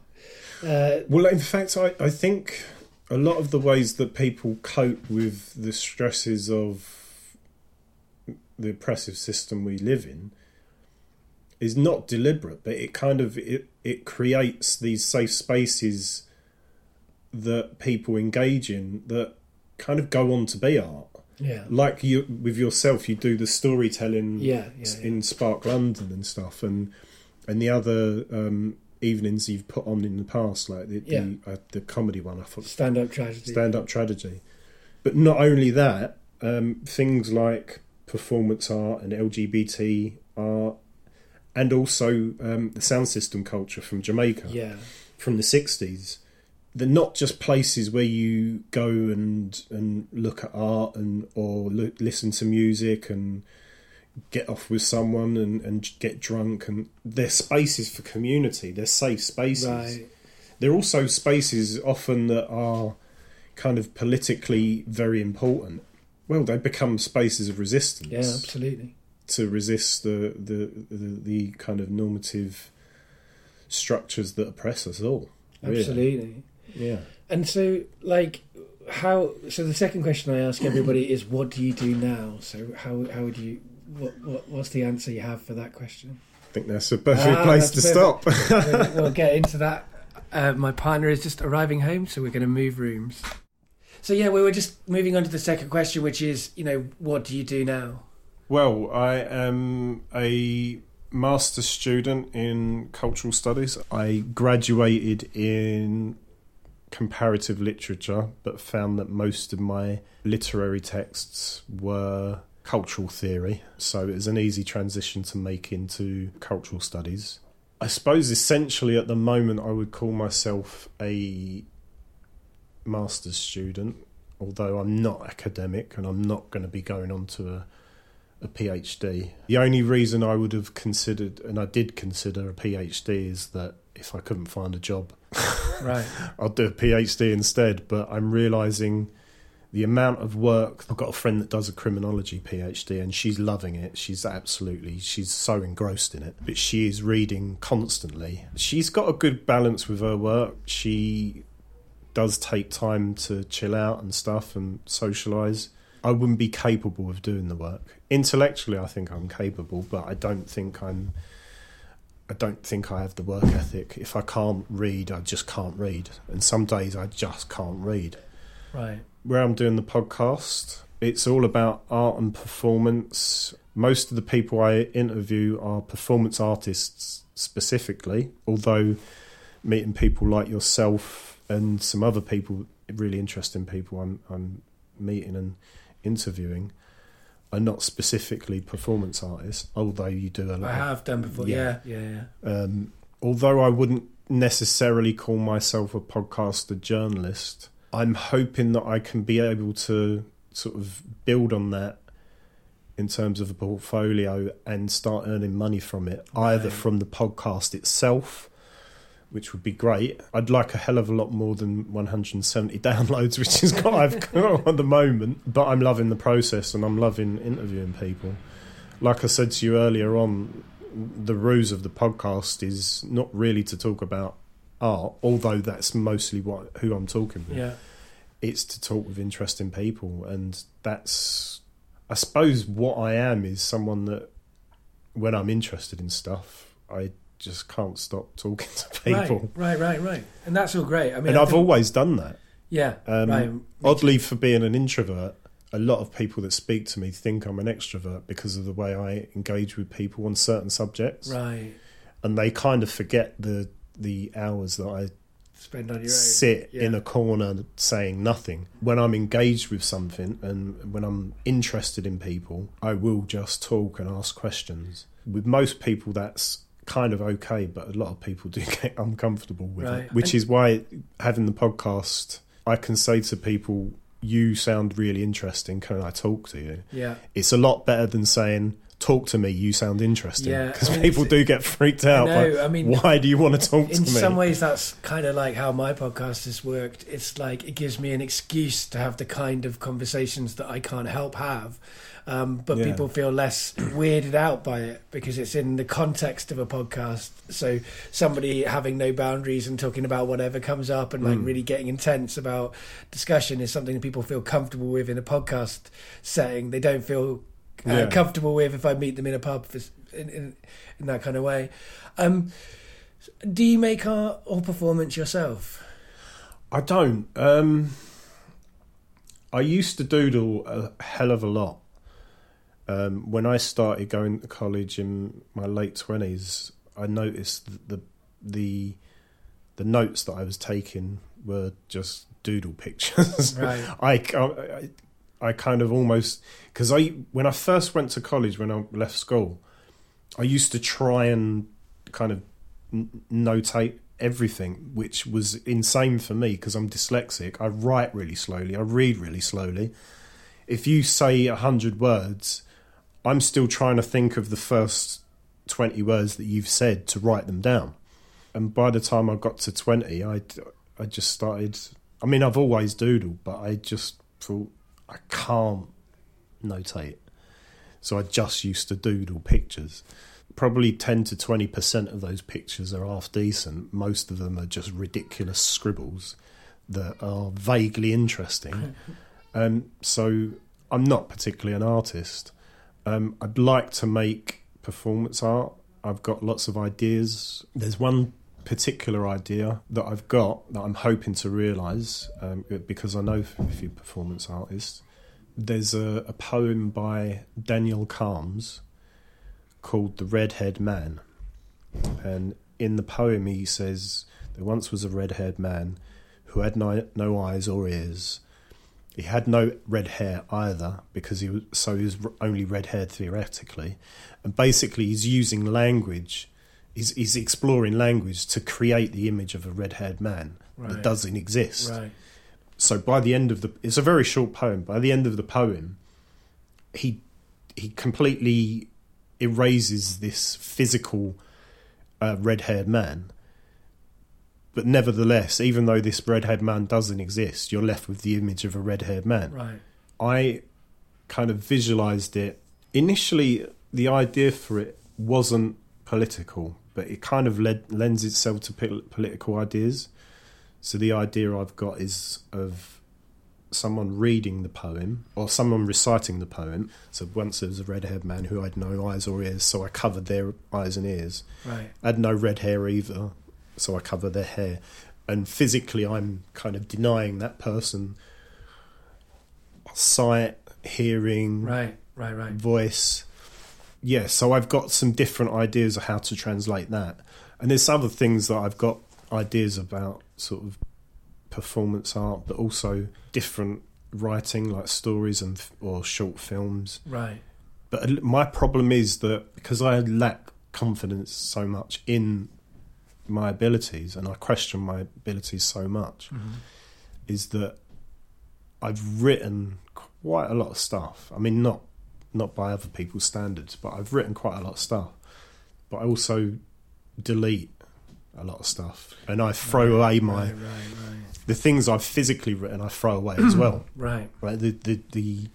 Uh, well in fact I, I think a lot of the ways that people cope with the stresses of the oppressive system we live in is not deliberate, but it kind of it, it creates these safe spaces that people engage in that kind of go on to be art. Yeah. Like you with yourself, you do the storytelling yeah, yeah, yeah. in Spark London and stuff and and the other um, evenings you've put on in the past, like the yeah. the, uh, the, comedy one. I thought stand up tragedy. Stand up tragedy. But not only that, um, things like performance art and LGBT art, and also um, the sound system culture from Jamaica, yeah, from the sixties. They're not just places where you go and and look at art and or look, listen to music and get off with someone and, and get drunk and they're spaces for community they're safe spaces. Right. they're also spaces often that are kind of politically very important. Well they become spaces of resistance. Yeah absolutely. To resist the the the, the kind of normative structures that oppress us all really. absolutely. Yeah. And so like how so the second question i ask everybody is what do you do now? So how how would you what, what, what's the answer you have for that question? I think that's a perfect ah, place to stop. we'll get into that. Uh, my partner is just arriving home, so we're going to move rooms. So yeah, we were just moving on to the second question, which is, you know, what do you do now? Well, I am a master's student in cultural studies. I graduated in comparative literature, but found that most of my literary texts were cultural theory, so it was an easy transition to make into cultural studies. I suppose essentially at the moment I would call myself a master's student, although I'm not academic and I'm not going to be going on to a, a PhD. The only reason I would have considered, and I did consider a PhD, is that if I couldn't find a job, right, I'll do a PhD instead. But I'm realizing the amount of work I've got a friend that does a criminology PhD and she's loving it. She's absolutely she's so engrossed in it. But she is reading constantly. She's got a good balance with her work. She does take time to chill out and stuff and socialize. I wouldn't be capable of doing the work. Intellectually I think I'm capable, but I don't think I'm I don't think I have the work ethic. If I can't read, I just can't read. And some days I just can't read. Right where I'm doing the podcast, it's all about art and performance. Most of the people I interview are performance artists specifically, although meeting people like yourself and some other people, really interesting people I'm, I'm meeting and interviewing, are not specifically performance artists, although you do a lot. I have done before, yeah, yeah, yeah. yeah. Um, although I wouldn't necessarily call myself a podcaster journalist, I'm hoping that I can be able to sort of build on that in terms of a portfolio and start earning money from it, either from the podcast itself, which would be great. I'd like a hell of a lot more than 170 downloads, which is what I've got at the moment. But I'm loving the process and I'm loving interviewing people. Like I said to you earlier on, the ruse of the podcast is not really to talk about art, although that's mostly what who I'm talking with. Yeah. It's to talk with interesting people, and that's I suppose what I am is someone that, when I'm interested in stuff, I just can't stop talking to people. Right, right, right, right. And that's all great. I mean, and I I've think- always done that. yeah, Um, right. Oddly, for being an introvert, a lot of people that speak to me think I'm an extrovert because of the way I engage with people on certain subjects, Right. and they kind of forget the the hours that I Spend on your own. sit Yeah. in a corner saying nothing. When I'm engaged with something and when I'm interested in people, I will just talk and ask questions. With most people, that's kind of okay, but a lot of people do get uncomfortable with Right. it, which And- is why having the podcast, I can say to people, You sound really interesting. Can I talk to you? Yeah. It's a lot better than saying, Talk to me, you sound interesting. Yeah, Because mean, people do get freaked out. by, I mean, why do you want to talk to in some ways that's kind of like how my podcast has worked it's like it gives me an excuse to have the kind of conversations that i can't help have um, but Yeah. people feel less weirded out by it because it's in the context of a podcast so somebody having no boundaries and talking about whatever comes up and like Mm. really getting intense about discussion is something that people feel comfortable with in a podcast setting they don't feel uh, Yeah. comfortable with if i meet them in a pub for, in, in, in that kind of way um, do you make art or performance yourself? I don't. Um, I used to doodle a hell of a lot. Um, when I started going to college in my late twenties, I noticed that the the the notes that I was taking were just doodle pictures. Right. I, I I kind of almost because I when I first went to college when I left school, I used to try and kind of n- notate everything, which was insane for me because I'm dyslexic. I write really slowly. I read really slowly. If you say a hundred words, I'm still trying to think of the first twenty words that you've said to write them down. And by the time I got to twenty, I I just started. I mean, I've always doodled, but I just thought I can't notate. So I just used to doodle pictures. Probably 10 to 20% of those pictures are half decent. Most of them are just ridiculous scribbles that are vaguely interesting. um, so I'm not particularly an artist. Um, I'd like to make performance art. I've got lots of ideas. There's one particular idea that I've got that I'm hoping to realise um, because I know a few performance artists. There's a, a poem by Daniel Kharms called The Red-Haired Man. And in the poem, he says, There once was a red haired man who had no, no eyes or ears. He had no red hair either, because he was so he was only red haired theoretically. And basically, he's using language, he's, he's exploring language to create the image of a red haired man Right. that doesn't exist. Right. So by the end of the, it's a very short poem. By the end of the poem, he he completely erases this physical uh, red-haired man. But nevertheless, even though this red-haired man doesn't exist, you're left with the image of a red-haired man. Right. I kind of visualized it. Initially, the idea for it wasn't political, but it kind of led, lends itself to political ideas. So the idea I've got is of someone reading the poem or someone reciting the poem. So once there was a red-haired man who had no eyes or ears, so I covered their eyes and ears. Right. I had no red hair either, so I cover their hair. And physically, I'm kind of denying that person sight, hearing, Right. Right. Right. voice. Yeah, so I've got some different ideas of how to translate that. And there's other things that I've got ideas about, sort of performance art, but also different writing, like stories and or short films. Right. But my problem is that because I lack confidence so much in my abilities and I question my abilities so much, Mm-hmm. is that I've written quite a lot of stuff. I mean, not not by other people's standards, but I've written quite a lot of stuff. But I also delete a lot of stuff, and I throw away my Right. Right. the things I've physically written. I throw away as well. Right. Right. Right, the the, the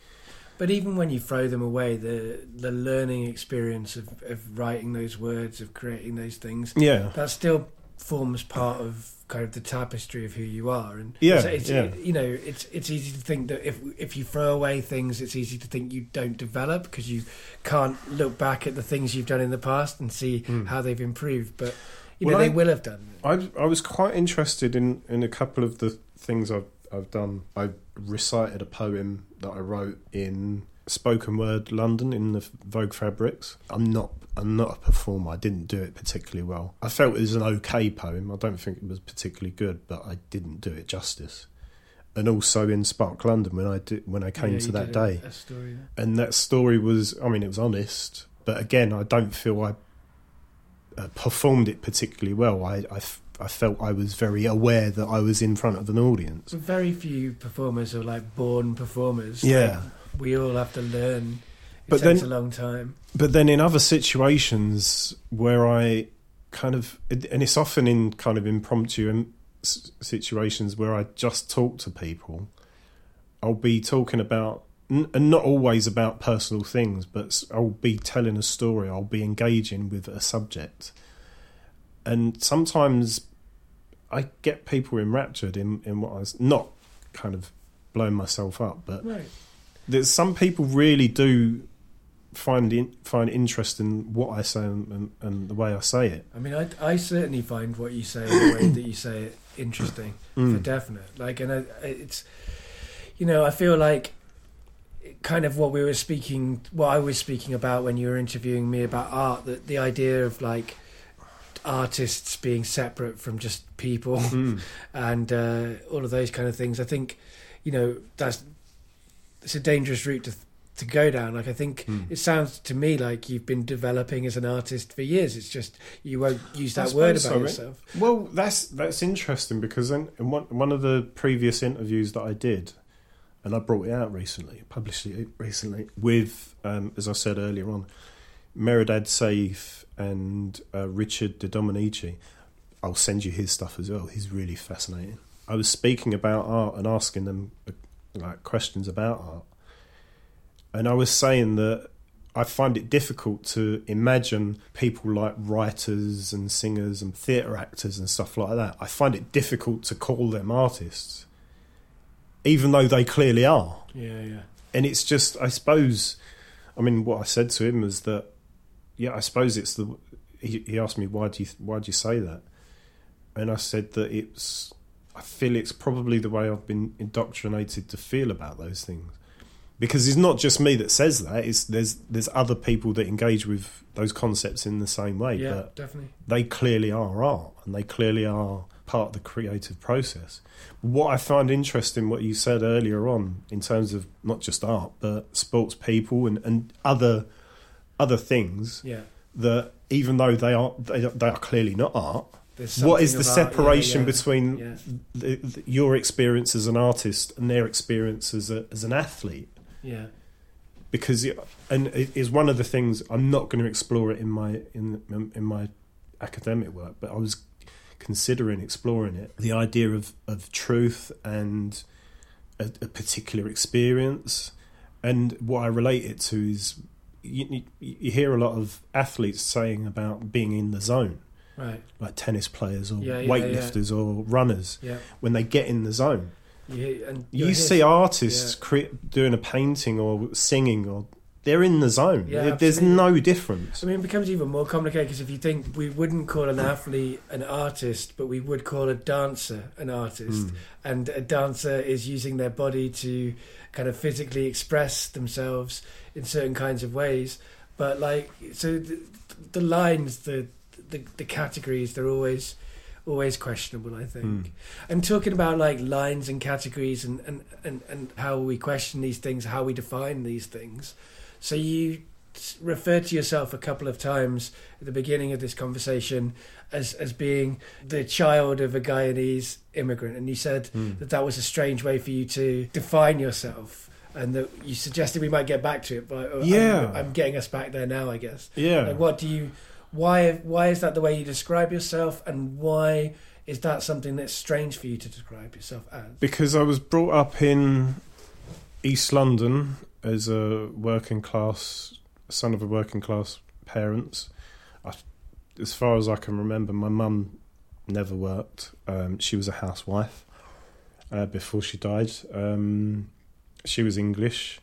But even when you throw them away, the the learning experience of, of writing those words, of creating those things, yeah. that's still forms part of kind of the tapestry of who you are and Yeah, so it's, yeah. you know it's it's easy to think that if if you throw away things it's easy to think you don't develop because you can't look back at the things you've done in the past and see Mm. how they've improved but you Well, know they I- will have done I, I was quite interested in, in a couple of the things I've, I've done. I recited a poem that I wrote in spoken word London in the Vogue Fabrics. I'm not I'm not a performer. I didn't do it particularly well. I felt it was an okay poem. I don't think it was particularly good, but I didn't do it justice. And also in Spark London when I did when I came Yeah, to that a- day, a story there. and that story was I mean it was honest, but again I don't feel I uh, performed it particularly well. I, I f- I felt I was very aware that I was in front of an audience. Very few performers are like born performers Yeah. Like, we all have to learn it But takes then- a long time But then in other situations where I kind of, and it's often in kind of impromptu im- situations where I just talk to people, I'll be talking about, and not always about personal things, but I'll be telling a story, I'll be engaging with a subject. And sometimes I get people enraptured in, in what I was, not kind of blowing myself up, but right there's some people really do find in, find interest in what I say and, and, and the way I say it. I mean, I, I certainly find what you say, the way that you say it, interesting for Mm. definite. Like, and I, it's, you know, I feel like kind of what we were speaking, what I was speaking about when you were interviewing me about art, that the idea of like artists being separate from just people Mm. and uh, all of those kind of things. I think, you know, that's it's a dangerous route to to go down. Like, I think Mm. it sounds to me like you've been developing as an artist for years. It's just you won't use that word about so, yourself. Well, that's that's interesting because in, in one one of the previous interviews that I did, and I brought it out recently, published it recently with, um, as I said earlier on, Meredad Saif and uh, Richard DeDomenici. I'll send you his stuff as well. He's really fascinating. I was speaking about art and asking them uh, like questions about art, and I was saying that I find it difficult to imagine people like writers and singers and theatre actors and stuff like that. I find it difficult to call them artists, even though they clearly are. Yeah, yeah. And it's just, I suppose, I mean, what I said to him was that, yeah, I suppose it's the. He, he asked me why do you why do you say that, and I said that it's. I feel it's probably the way I've been indoctrinated to feel about those things because it's not just me that says that. It's there's there's other people that engage with those concepts in the same way, yeah, but definitely. they clearly are art and they clearly are part of the creative process. What I find interesting, what you said earlier on, in terms of not just art but sports people and, and other other things Yeah. that even though they are they, they are clearly not art. What is the about- separation yeah, yeah. between the, the, your experience as an artist and their experience as a, as an athlete? Yeah. because it, and it is one of the things I'm not going to explore it in my in in my academic work, but I was considering exploring it. The idea of of truth and a, a particular experience, and what I relate it to is you, you, hear a lot of athletes saying about being in the zone, Right. like tennis players or Yeah, yeah, weightlifters or runners. Yeah. When they get in the zone, You, and you see artists yeah. cre- doing a painting or singing or they're in the zone Yeah, there's absolutely. no difference I mean, it becomes even more complicated because if you think we wouldn't call an athlete an artist, but we would call a dancer an artist, Mm. and a dancer is using their body to kind of physically express themselves in certain kinds of ways. But like, so the, the lines, the, the the categories, they're always always questionable. I think. Mm. And talking about like lines and categories and, and, and, and how we question these things, how we define these things. So you referred to yourself a couple of times at the beginning of this conversation as as being the child of a Guyanese immigrant, and you said Mm. that that was a strange way for you to define yourself, and that you suggested we might get back to it. But I'm- Yeah. I'm, getting us back there now, I guess. yeah Like, what do you? Why? Why is that the way you describe yourself, and why is that something that's strange for you to describe yourself as? because I was brought up in East London as a working class son of a working class parents I, as far as I can remember my mum never worked. Um, she was a housewife uh, before she died. Um, she was English.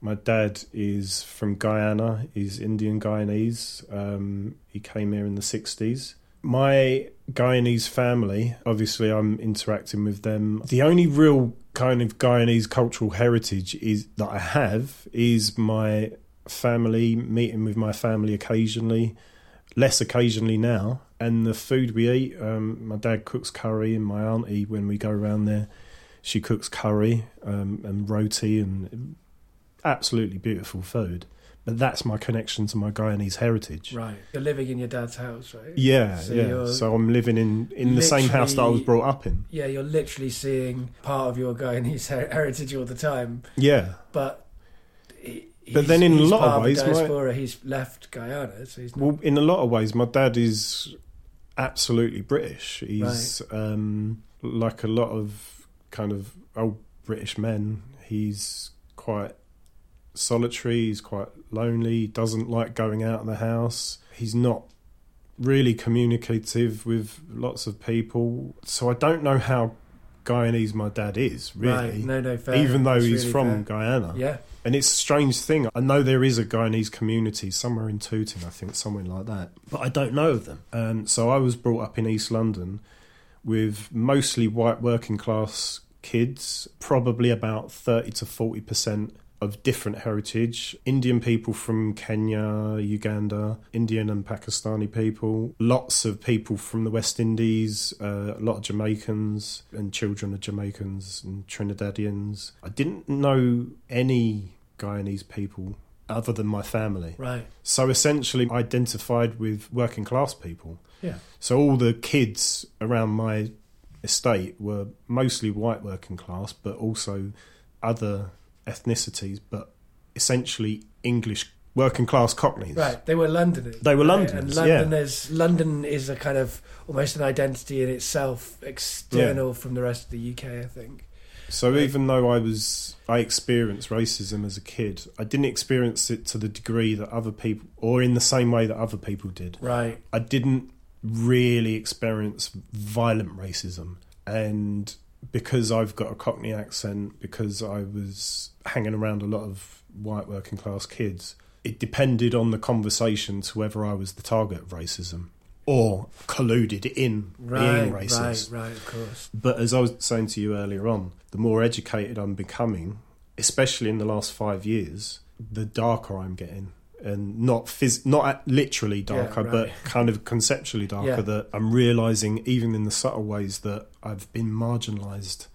My dad is from Guyana. He's Indian Guyanese. Um, he came here in the 60s. My Guyanese family, obviously, I'm interacting with them. The only real kind of Guyanese cultural heritage is that I have is my family meeting with my family occasionally, less occasionally now, and the food we eat. Um, my dad cooks curry, and my auntie, when we go around there, she cooks curry um, and roti and absolutely beautiful food. But that's my connection to my Guyanese heritage. Right. You're living in your dad's house, right? Yeah, So yeah. So I'm living in in the same house that I was brought up in. Yeah, you're literally seeing part of your Guyanese her- heritage all the time, Yeah, but. He, But then in a lot of ways, my- he's left Guyana, so he's not. Well, in a lot of ways, my dad is absolutely British. He's um, like a lot of kind of old British men. He's quite solitary. He's quite lonely. Doesn't like going out of the house. He's not really communicative with lots of people. So I don't know how Guyanese my dad is really. Right. No, no, fair. Even though That's he's really from fair. Guyana. Yeah. And it's a strange thing. I know there is a Guyanese community somewhere in Tooting, I think, somewhere like that. But I don't know of them. Um, so I was brought up in East London with mostly white working class kids, probably about 30 to 40% of different heritage. Indian people from Kenya, Uganda, Indian and Pakistani people, lots of people from the West Indies, uh, a lot of Jamaicans and children of Jamaicans and Trinidadians. I didn't know any Guyanese people other than my family. Right. So essentially identified with working class people. Yeah. So all the kids around my estate were mostly white working class, but also other ethnicities, but essentially English working class Cockneys. Right, they were Londoners. They were right? Londoners, and yeah. Londoners. London is a kind of almost an identity in itself, external from the rest of the UK. I think. So Right. even though I was I experienced racism as a kid, I didn't experience it to the degree that other people or in the same way that other people did. Right. I didn't really experience violent racism. And because I've got a Cockney accent, because I was hanging around a lot of white working class kids, it depended on the conversation to whether I was the target of racism or colluded in Right. being racist. Right. Right. Of course. But as I was saying to you earlier on, the more educated I'm becoming, especially in the last five years, the darker I'm getting. And not phys- not literally darker, right. but kind of conceptually darker. Yeah. That I'm realizing, even in the subtle ways, that I've been marginalized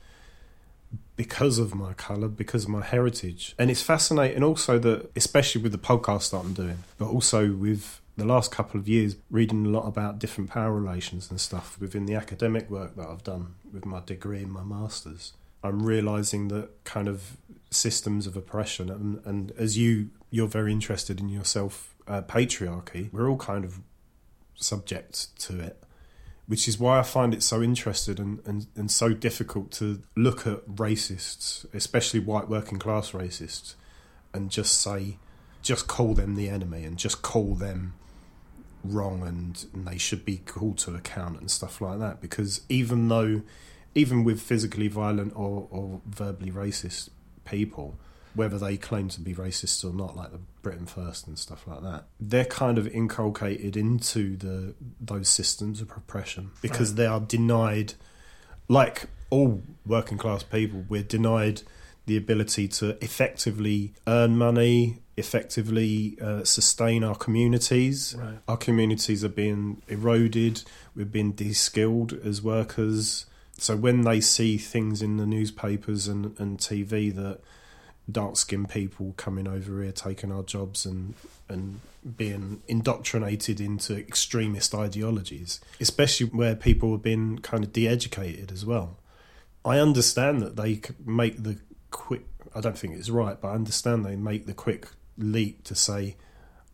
because of my color, because of my heritage. And it's fascinating also that, especially with the podcast that I'm doing, but also with the last couple of years reading a lot about different power relations and stuff within the academic work that I've done with my degree and my masters. I'm realizing that kind of systems of oppression and, and as you you're very interested in yourself uh, patriarchy we're all kind of subject to it which is why I find it so interested and, and, and so difficult to look at racists, especially white working class racists, and just say, just call them the enemy and just call them wrong and, and they should be called to account and stuff like that. Because even though, even with physically violent or, or verbally racist people, whether they claim to be racist or not, like the Britain First and stuff like that, they're kind of inculcated into the those systems of oppression because Right. they are denied, like all working class people, we're denied the ability to effectively earn money, effectively uh, sustain our communities. Right. Our communities are being eroded. We're being de-skilled as workers. So when they see things in the newspapers and, and TV that dark skinned people coming over here taking our jobs and and being indoctrinated into extremist ideologies, especially where people have been kind of de-educated as well. I understand that they make the quick. I don't think it's right, but I understand they make the quick leap to say,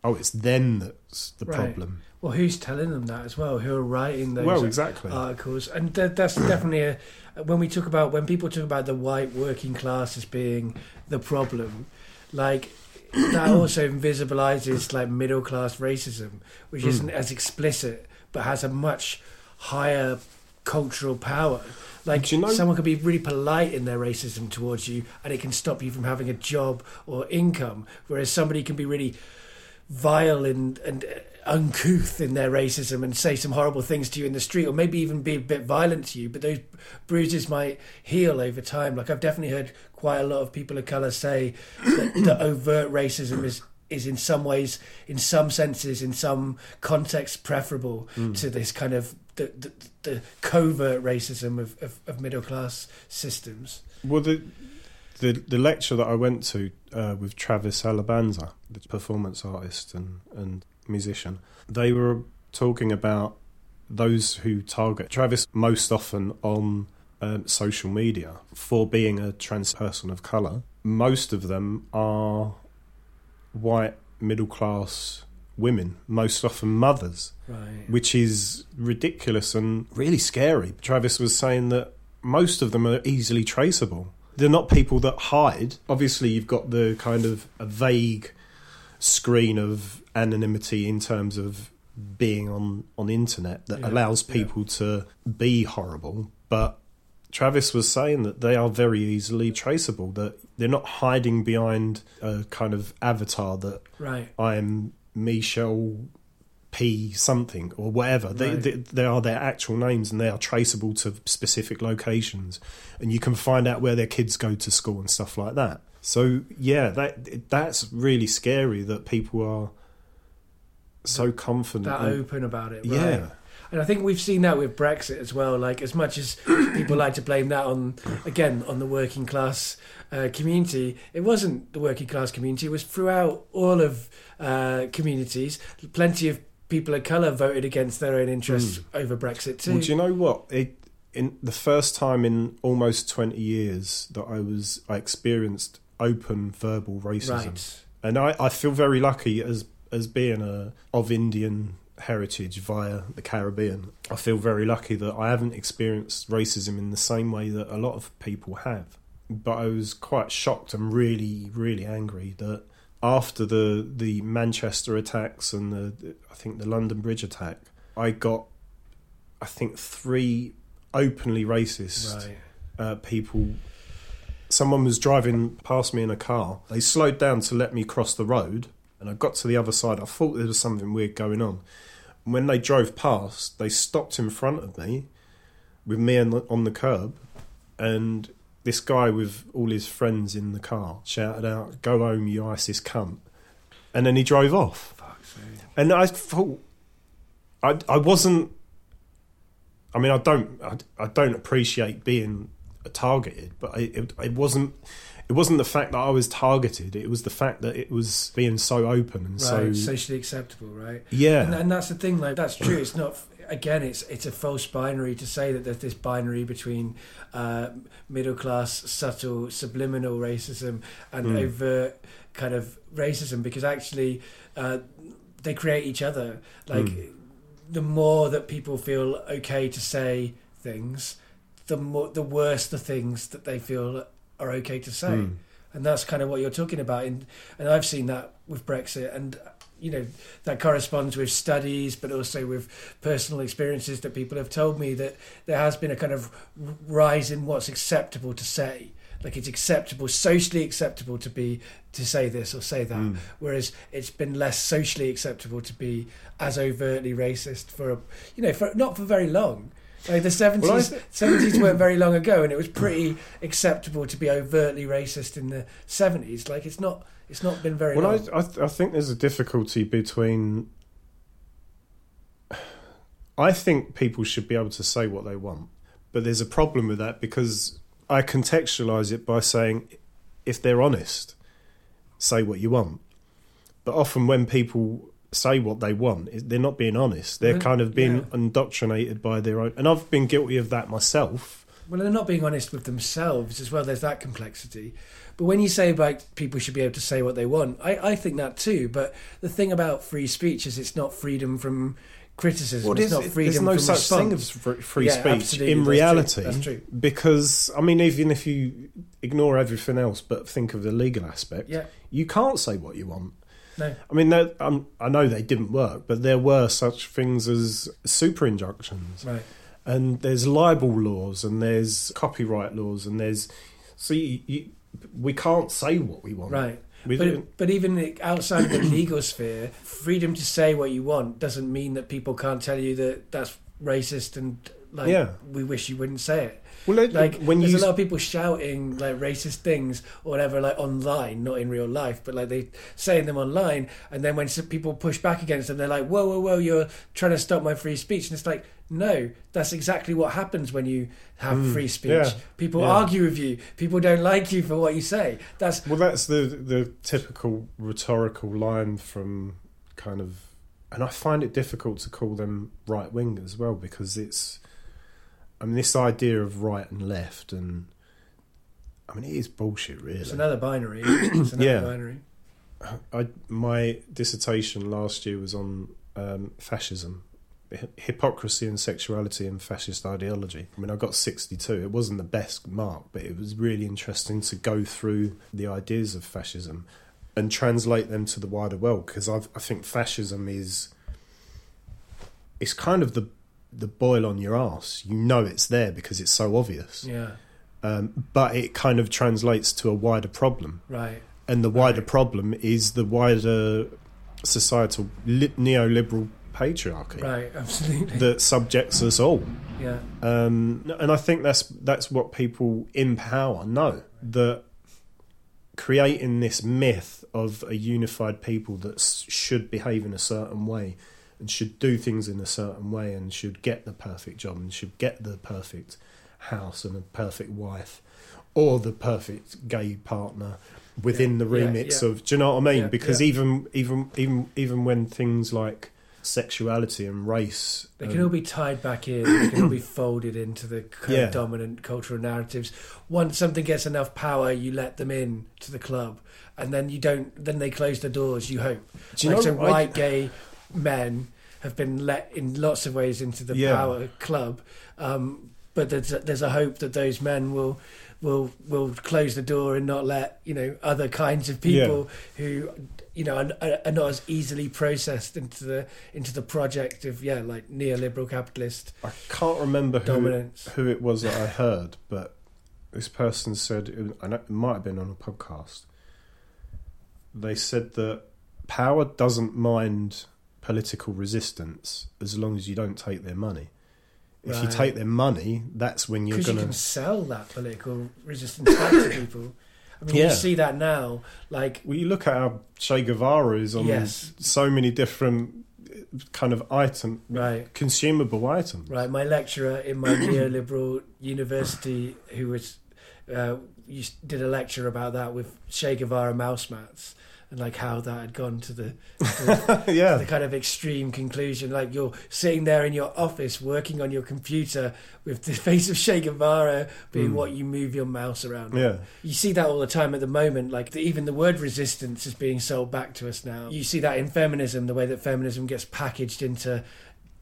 "Oh, it's them that's the Right. problem." Well, who's telling them that as well? Who are writing those Well, exactly. articles? And th- that's definitely a, when we talk about when people talk about the white working class as being the problem, like that also invisibilizes like middle class racism, which Mm. isn't as explicit but has a much higher cultural power. Like you know- someone could be really polite in their racism towards you, and it can stop you from having a job or income. Whereas somebody can be really vile and and uncouth in their racism and say some horrible things to you in the street, or maybe even be a bit violent to you. But those bruises might heal over time. Like I've definitely heard quite a lot of people of color say that, that overt racism is is in some ways, in some senses, in some contexts, preferable to this kind of the, the, the covert racism of, of, of middle class systems. Well, the the the lecture that I went to uh, with Travis Alabanza, the performance artist and and musician, they were talking about those who target Travis most often on um, social media for being a trans person of color. Most of them are white middle class women, most often mothers Right. which is ridiculous and really scary. Travis was saying that most of them are easily traceable. They're not people that hide. Obviously, you've got the kind of a vague screen of anonymity in terms of being on on internet that Yeah, allows yeah. people to be horrible, but Travis was saying that they are very easily traceable. That they're not hiding behind a kind of avatar that Right. I'm Michelle P something or whatever. They, Right. they they are their actual names and they are traceable to specific locations, and you can find out where their kids go to school and stuff like that. So yeah, that that's really scary that people are so confident. That and- open about it. Right? yeah, And I think we've seen that with Brexit as well. Like, as much as people like to blame that on, again, on the working class uh, community, it wasn't the working class community. It was throughout all of uh, communities. Plenty of people of colour voted against their own interests over Brexit too. Well, do you know what? It in the first time in almost twenty years that I was I experienced open verbal racism. right. and I, I feel very lucky as as being a of Indian heritage via the Caribbean. I feel very lucky that I haven't experienced racism in the same way that a lot of people have. But I was quite shocked and really, really angry that after the the Manchester attacks and the I think the London Bridge attack, I got I think three openly racist Right. uh, people. Someone was driving past me in a car. They slowed down to let me cross the road, and I got to the other side. I thought there was something weird going on. And when they drove past, they stopped in front of me, with me on the, on the curb, and this guy with all his friends in the car shouted out, "Go home, you ISIS cunt!" And then he drove off. And I thought, I I wasn't. I mean, I don't I, I don't appreciate being targeted, but I, it it wasn't. It wasn't the fact that I was targeted. It was the fact that it was being so open and Right. so Socially acceptable, right? yeah. And, and that's the thing, like that's true. It's not again. It's it's a false binary to say that there's this binary between uh, middle class, subtle, subliminal racism and Mm. overt kind of racism, because actually uh, they create each other. Like Mm. the more that people feel okay to say things, the more the worse the things that they feel are okay to say. Mm. and that's kind of what you're talking about. And and I've seen that with Brexit. And you know that corresponds with studies but also with personal experiences that people have told me that there has been a kind of rise in what's acceptable to say. Like it's acceptable socially acceptable to be to say this or say that. Mm. whereas it's been less socially acceptable to be as overtly racist for a, you know for not for very long like the 70s 70s weren't very long ago and it was pretty acceptable to be overtly racist in the 70s like it's not it's not been very Well, long I, I, th- I think there's a difficulty between. I think people should be able to say what they want, but there's a problem with that because I contextualize it by saying, if they're honest, say what you want. But often when people say what they want, they're not being honest. They're Well, kind of being yeah. indoctrinated by their own. And I've been guilty of that myself. well they're not being honest with themselves as well there's that complexity but when you say like people should be able to say what they want I, I think that too but the thing about free speech is it's not freedom from criticism it's not freedom there's no from such response. thing as free Yeah, speech absolutely, in that's true, reality. that's true. Because I mean, even if you ignore everything else but think of the legal aspect, yeah you can't say what you want. No. I mean, um, I know they didn't work, but there were such things as super injunctions, Right. and there's libel laws, and there's copyright laws, and there's so you, you, we can't say what we want. Right. We, But, but even outside of the legal sphere, freedom to say what you want doesn't mean that people can't tell you that that's racist and like Yeah. we wish you wouldn't say it. Well, it- Like when there's you a lot of people shouting like racist things or whatever, like online, not in real life, but like they saying them online, and then when some people push back against them, they're like, "Whoa, whoa, whoa! You're trying to stop my free speech," and it's like, no, that's exactly what happens when you have Mm, free speech. yeah, People yeah. argue with you. People don't like you for what you say. That's Well, that's the the typical rhetorical line from kind of, and I find it difficult to call them right wing as well because it's, I mean, this idea of right and left, and I mean, it is bullshit, really. it's another binary. It's another Yeah. binary. I my dissertation last year was on um, fascism, hy- hypocrisy and sexuality in fascist ideology. I mean, I got sixty two. It wasn't the best mark, but it was really interesting to go through the ideas of fascism and translate them to the wider world because I I think fascism is it's kind of the the boil on your ass. You know it's there because it's so obvious, Yeah. um, but it kind of translates to a wider problem Right. and the wider Right. problem is the wider societal li- neoliberal patriarchy Right. Absolutely. that subjects us all. yeah. Um, and I think that's that's what people in power know that creating this myth of a unified people that should behave in a certain way and should do things in a certain way and should get the perfect job and should get the perfect house and a perfect wife or the perfect gay partner within the Yeah, yeah, remits yeah. of do you know what I mean Yeah, because yeah. even even even even when things like sexuality and race They can all be tied back in. They can all be folded into the kind Yeah. of dominant cultural narratives. Once something gets enough power, you let them in to the club, and then you don't. Then they close the doors. You hope. Do you like know, so, I- white gay men have been let in lots of ways into the Yeah. power club, um, but there's a, there's a hope that those men will. Will will close the door and not let you know other kinds of people who you know are, are not as easily processed into the into the project of yeah like neoliberal capitalist I can't remember who, dominance. who it was that I heard, but this person said, I it might have been on a podcast. They said that power doesn't mind political resistance as long as you don't take their money. If you take their money, that's when you're because you going can to. sell that political resistance back to people. I mean, Yeah. you see that now. Like, Well, you look at how Che Guevara is on Yes. so many different uh, kind of item, right, consumable items. right. My lecturer in my neoliberal university, who was, uh, did a lecture about that with Che Guevara mouse mats and like how that had gone to the, the yeah. the kind of extreme conclusion. Like you're sitting there in your office working on your computer with the face of Che Guevara being Mm. what you move your mouse around. Yeah. You see that all the time at the moment. Like the, even the word resistance is being sold back to us now. You see that in feminism, the way that feminism gets packaged into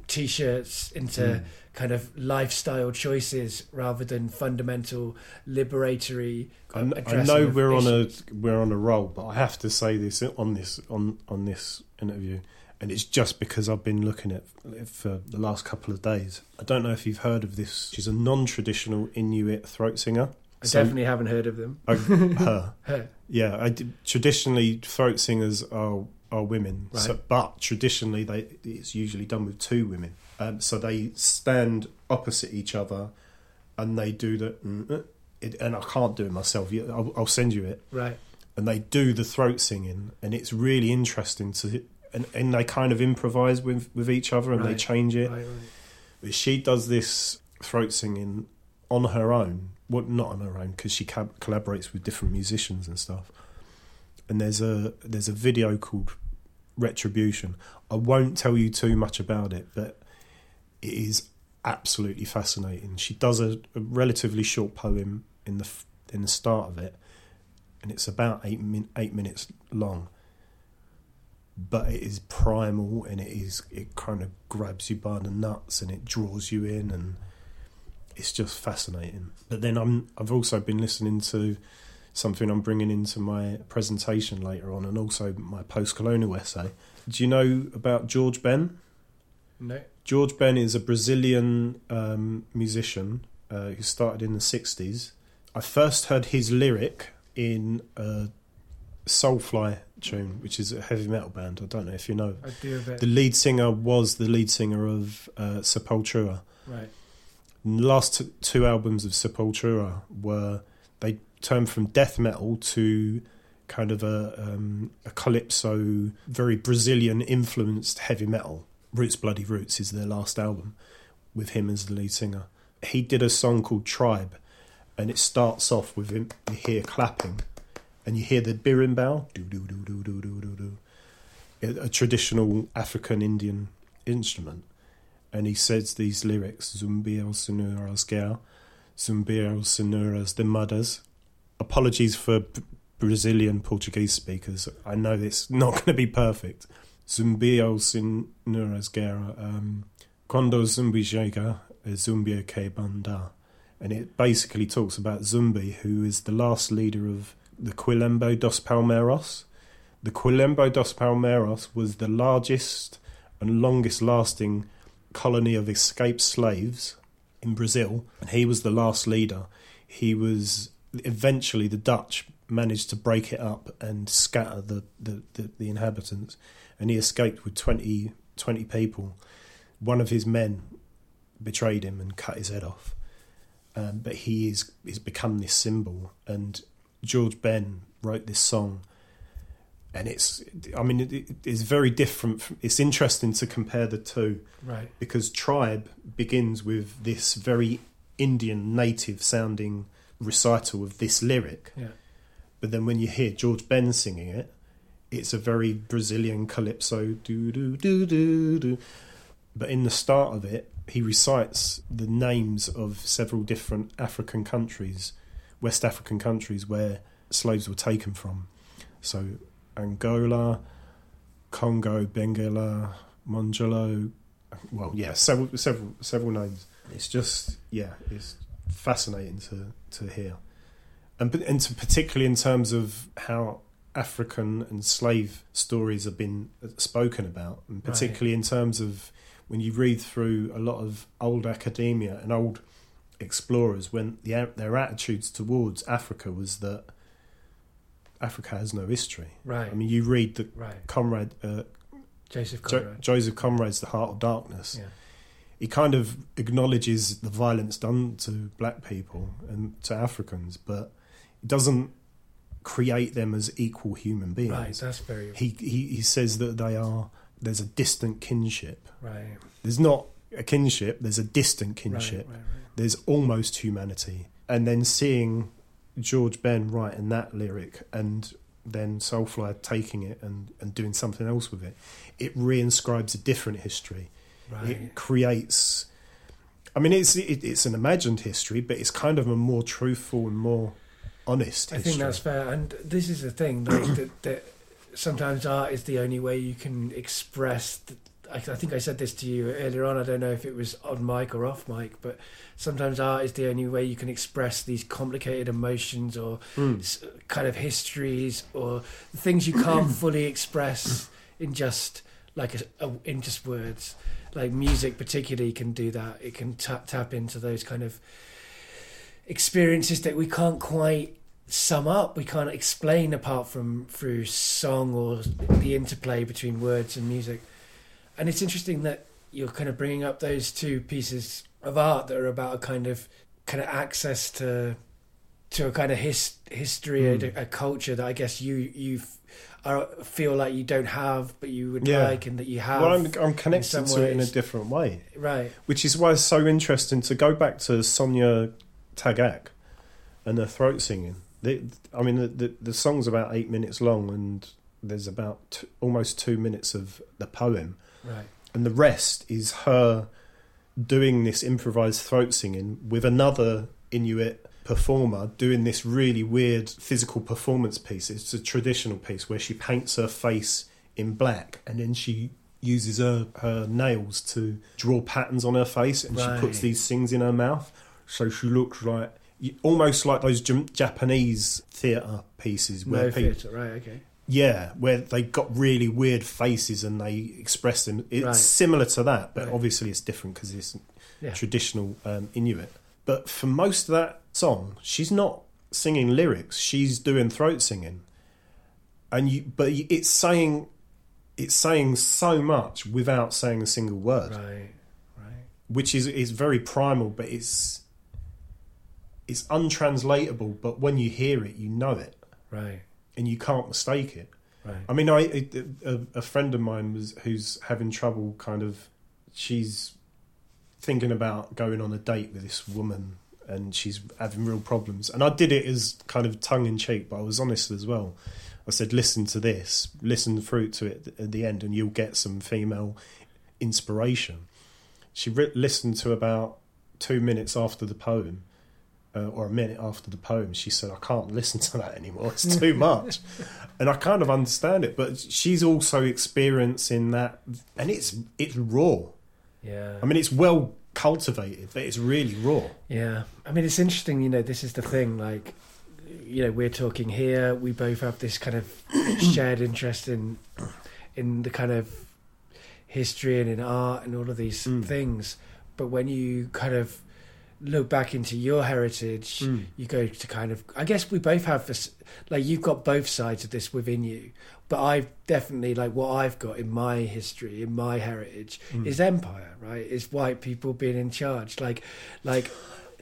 t-shirts, into Mm. Kind of lifestyle choices rather than fundamental liberatory. Uh, I, I know we're on a we're on a roll, but I have to say this on this on on this interview, and it's just because I've been looking at it for the last couple of days. I don't know if you've heard of this. She's a non-traditional Inuit throat singer. I So- definitely haven't heard of them. I- her, Her. yeah. I did, traditionally, throat singers are are women, so, but traditionally, they it's usually done with two women. Um, so they stand opposite each other, and they do the. mm, It, and I can't do it myself. I'll, I'll send you it Right. and they do the throat singing, and it's really interesting to. And, and they kind of improvise with, with each other and they change it. Right, right. But she does this throat singing on her own. Well, not on her own because she collaborates with different musicians and stuff. And there's a there's a video called Retribution. I won't tell you too much about it, but it is absolutely fascinating. She does a, a relatively short poem in the in the start of it, and it's about eight min- eight minutes long. But it is primal, and it is it kind of grabs you by the nuts, and it draws you in, and it's just fascinating. But then I'm I've also been listening to something I'm bringing into my presentation later on, and also my post-colonial essay. Do you know about George Ben? No. George Ben is a Brazilian um, musician uh, who started in the 60s. I first heard his lyric in a Soulfly tune, which is a heavy metal band. I don't know if you know. I do a bit. The lead singer was the lead singer of uh, Sepultura. right. And the last t- two albums of Sepultura were they turned from death metal to kind of a um, a calypso, very Brazilian influenced heavy metal. Roots Bloody Roots is their last album with him as the lead singer. He did a song called Tribe, and it starts off with him. You hear clapping, and you hear the berimbau, do do do do do do do do, a traditional African Indian instrument and he says these lyrics Zumbi al Sonoras Guerra, Zumbi Sonoras de Mothers. Apologies for Brazilian Portuguese speakers. I know it's not going to be perfect. Zumbi al Sonoras Guerra. Um, Quando Zumbi chega, é que banda. And it basically talks about Zumbi, who is the last leader of the Quilombo dos Palmeiros. The Quilombo dos Palmeiros was the largest and longest lasting colony of escaped slaves in Brazil, and he was the last leader. He was eventually the Dutch managed to break it up and scatter the, the, the, the inhabitants, and he escaped with 20, 20 people. One of his men betrayed him and cut his head off. Um, but he is he's become this symbol, and George Ben wrote this song and it's i mean it, it is very different from, it's interesting to compare the two Right. because tribe begins with this very indian native sounding recital of this lyric Yeah. but then when you hear george ben singing it it's a very brazilian calypso do do do do do but in the start of it he recites the names of several different african countries west african countries where slaves were taken from so Angola, Congo, Benguela, Mongolo. Well, yeah, several, several, several names. It's just, yeah, it's fascinating to to hear, and and to, particularly in terms of how African and slave stories have been spoken about, and Right. particularly in terms of when you read through a lot of old academia and old explorers, when the, their attitudes towards Africa was that Africa has no history. Right. I mean, you read the right. Conrad, uh, Joseph jo- Joseph Conrad's The Heart of Darkness. Yeah. He kind of acknowledges the violence done to black people and to Africans, but he doesn't create them as equal human beings. Right. That's very He, he he says that they are there's a distant kinship. right. There's not a kinship. There's a distant Right, kinship. right, right. There's almost humanity, and then seeing George Ben writing that lyric and then Soulfly taking it and, and doing something else with it, it reinscribes a different history. Right. It creates. I mean, it's it, it's an imagined history, but it's kind of a more truthful and more honest. I history. think that's fair, and this is the thing like, that, that sometimes art is the only way you can express. The, I, I think I said this to you earlier on. I don't know if it was on mic or off mic, but sometimes art is the only way you can express these complicated emotions or Mm. s- kind of histories or things you can't fully express in just like a, a, in just words. Like music, particularly, can do that. It can tap tap into those kind of experiences that we can't quite sum up. We can't explain apart from through song or the interplay between words and music. And it's interesting that you're kind of bringing up those two pieces of art that are about a kind of kind of access to to a kind of his, history, Mm. a, a culture that I guess you you are, feel like you don't have, but you would Yeah. like, and that you have. Well, I'm, I'm connected to it in a different way, right, which is why it's so interesting to go back to Tanya Tagaq and her throat singing. The, I mean, the, the the song's about eight minutes long, and there's about t- almost two minutes of the poem, right, and the rest is her doing this improvised throat singing with another Inuit performer doing this really weird physical performance piece. It's a traditional piece where she paints her face in black and then she uses her, her nails to draw patterns on her face and she puts these things in her mouth. So she looks like almost like those Japanese theatre pieces where Noh people, theatre, right? Okay. yeah, where they got really weird faces and they express them. It's Right. similar to that, but Right. obviously it's different because it's Yeah. traditional um, Inuit. But for most of that song, she's not singing lyrics; she's doing throat singing, and you. But it's saying, it's saying so much without saying a single word, Right. Right. which is is very primal, but it's it's untranslatable. But when you hear it, you know it, Right. and you can't mistake it. Right. I mean, I a, a friend of mine was who's having trouble. Kind of, she's thinking about going on a date with this woman, and she's having real problems. And I did it as kind of tongue in cheek, but I was honest as well. I said, "Listen to this. Listen through to it at the end, and you'll get some female inspiration." She re- listened to about two minutes after the poem, uh, or a minute after the poem. She said, "I can't listen to that anymore. It's too much." and I kind of understand it, but she's also experiencing that, and it's it's raw. Yeah. I mean, it's well cultivated, but it's really raw. Yeah, I mean, it's interesting. You know, this is the thing. Like, you know, we're talking here. We both have this kind of shared interest in in the kind of history and in art and all of these Mm. things. But when you kind of look back into your heritage, Mm. you go to kind of. I guess we both have this. Like, you've got both sides of this within you. But I've definitely like what I've got in my history, in my heritage, Mm. is empire. Right? Is white people being in charge. Like, like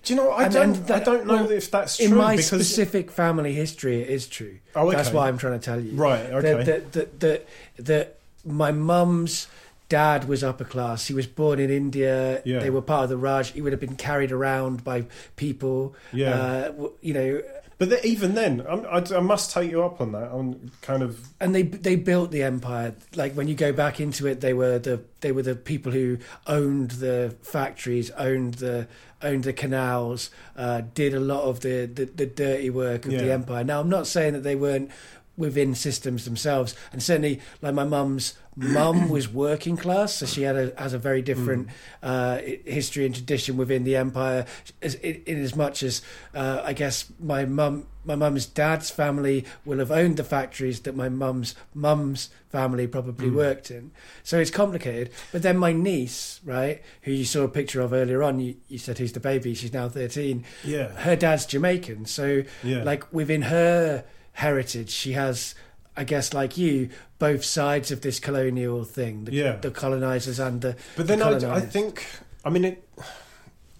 Do you know? what? I And- don't. and that- I don't know well, if that's true in my because specific family history, it is true. Oh, okay. That's what I'm trying to tell you. right. Okay. That, that, that, that my mum's dad was upper class. He was born in India. Yeah. They were part of the Raj. He would have been carried around by people. Yeah. Uh, you know, but the, even then, I'm, I, I must take you up on that. On kind of and they they built the empire. Like when you go back into it, they were the they were the people who owned the factories, owned the owned the canals, uh, did a lot of the, the the dirty work of the empire. Now I'm not saying that they weren't within systems themselves, and certainly like my mum's mum was working class, so she had a has a very different uh, history and tradition within the empire. As, in, in as much as uh, I guess my mum my mum's dad's family will have owned the factories that my mum's mum's family probably Mm. worked in. So it's complicated. But then my niece, right, who you saw a picture of earlier on, you, you said who's the baby? She's now thirteen. yeah, Her dad's Jamaican, so yeah. like within her heritage she has i guess like you both sides of this colonial thing the, Yeah. the colonizers and the But then I, I think, I mean, it,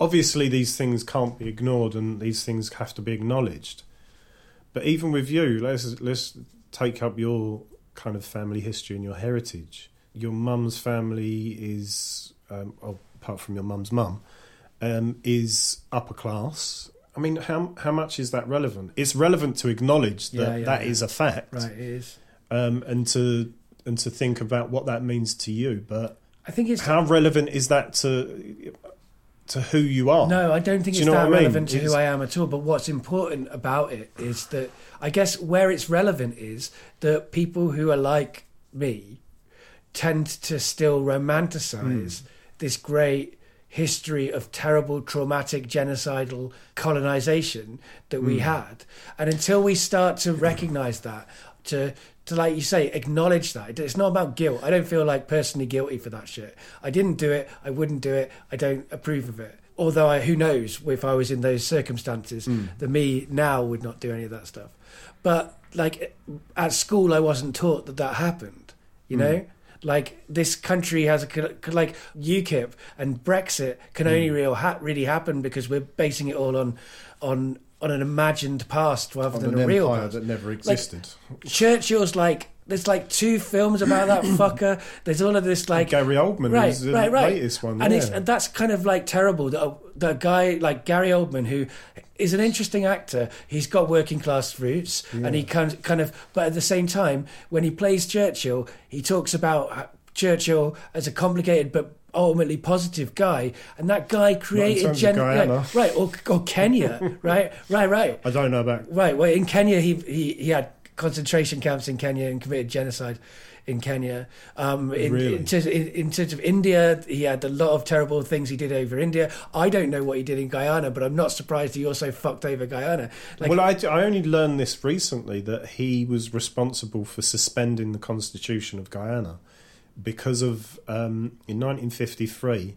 obviously these things can't be ignored and these things have to be acknowledged. But even with you, let's let's take up your kind of family history and your heritage. Your mum's family is, um, apart from your mum's mum, um, is upper class. I mean, how how much is that relevant? It's relevant to acknowledge that Yeah, yeah, that is yeah. a fact, right it is um, and to and to think about what that means to you. But i think it's how relevant is that to to who you are? no i don't think Do it's that what I mean? relevant to It's- who i am at all but what's important about it is that i guess where it's relevant is that people who are like me tend to still romanticize Hmm. this great history of terrible, traumatic, genocidal colonization that we Mm. had. And until we start to recognize that, to to like you say, acknowledge that it's not about guilt. I don't feel like personally guilty for that shit. I didn't do it. I wouldn't do it. I don't approve of it. Although I, who knows if I was in those circumstances, Mm. the me now would not do any of that stuff. But like at school, I wasn't taught that that happened. You Mm. know, like this country has a like UKIP and Brexit can only Mm. real ha- really happen because we're basing it all on on on an imagined past rather on than an a real empire past. that never existed. Churchill's like there's like two films about that fucker. There's all of this like Gary Oldman Right, was the right, right. latest one, and yeah. it's and that's kind of like terrible that a, that a guy like Gary Oldman who is an interesting actor he's got working class roots and he kind kind of but at the same time when he plays Churchill he talks about uh, Churchill as a complicated but ultimately positive guy and that guy created Guyana. yeah, right or, or Kenya right right right I don't know about. Right. Well, in Kenya, he he, he had concentration camps in Kenya and committed genocide in Kenya. Um, in, Really? in, terms, in, in terms of India, he had a lot of terrible things he did over India. I don't know what he did in Guyana, but I'm not surprised he also fucked over Guyana. Like, well, I, I only learned this recently that he was responsible for suspending the constitution of Guyana because of um, in 1953,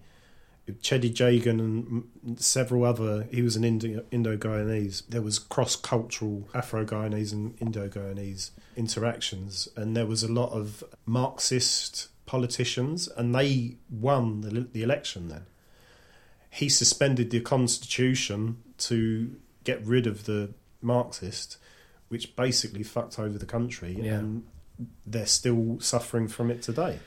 Chedi Jagan and several other. He was an Indo Guyanese. There was cross cultural Afro Guyanese and Indo Guyanese interactions, and there was a lot of Marxist politicians, and they won the, the election then. He suspended the constitution to get rid of the Marxist, which basically fucked over the country, Yeah. and they're still suffering from it today.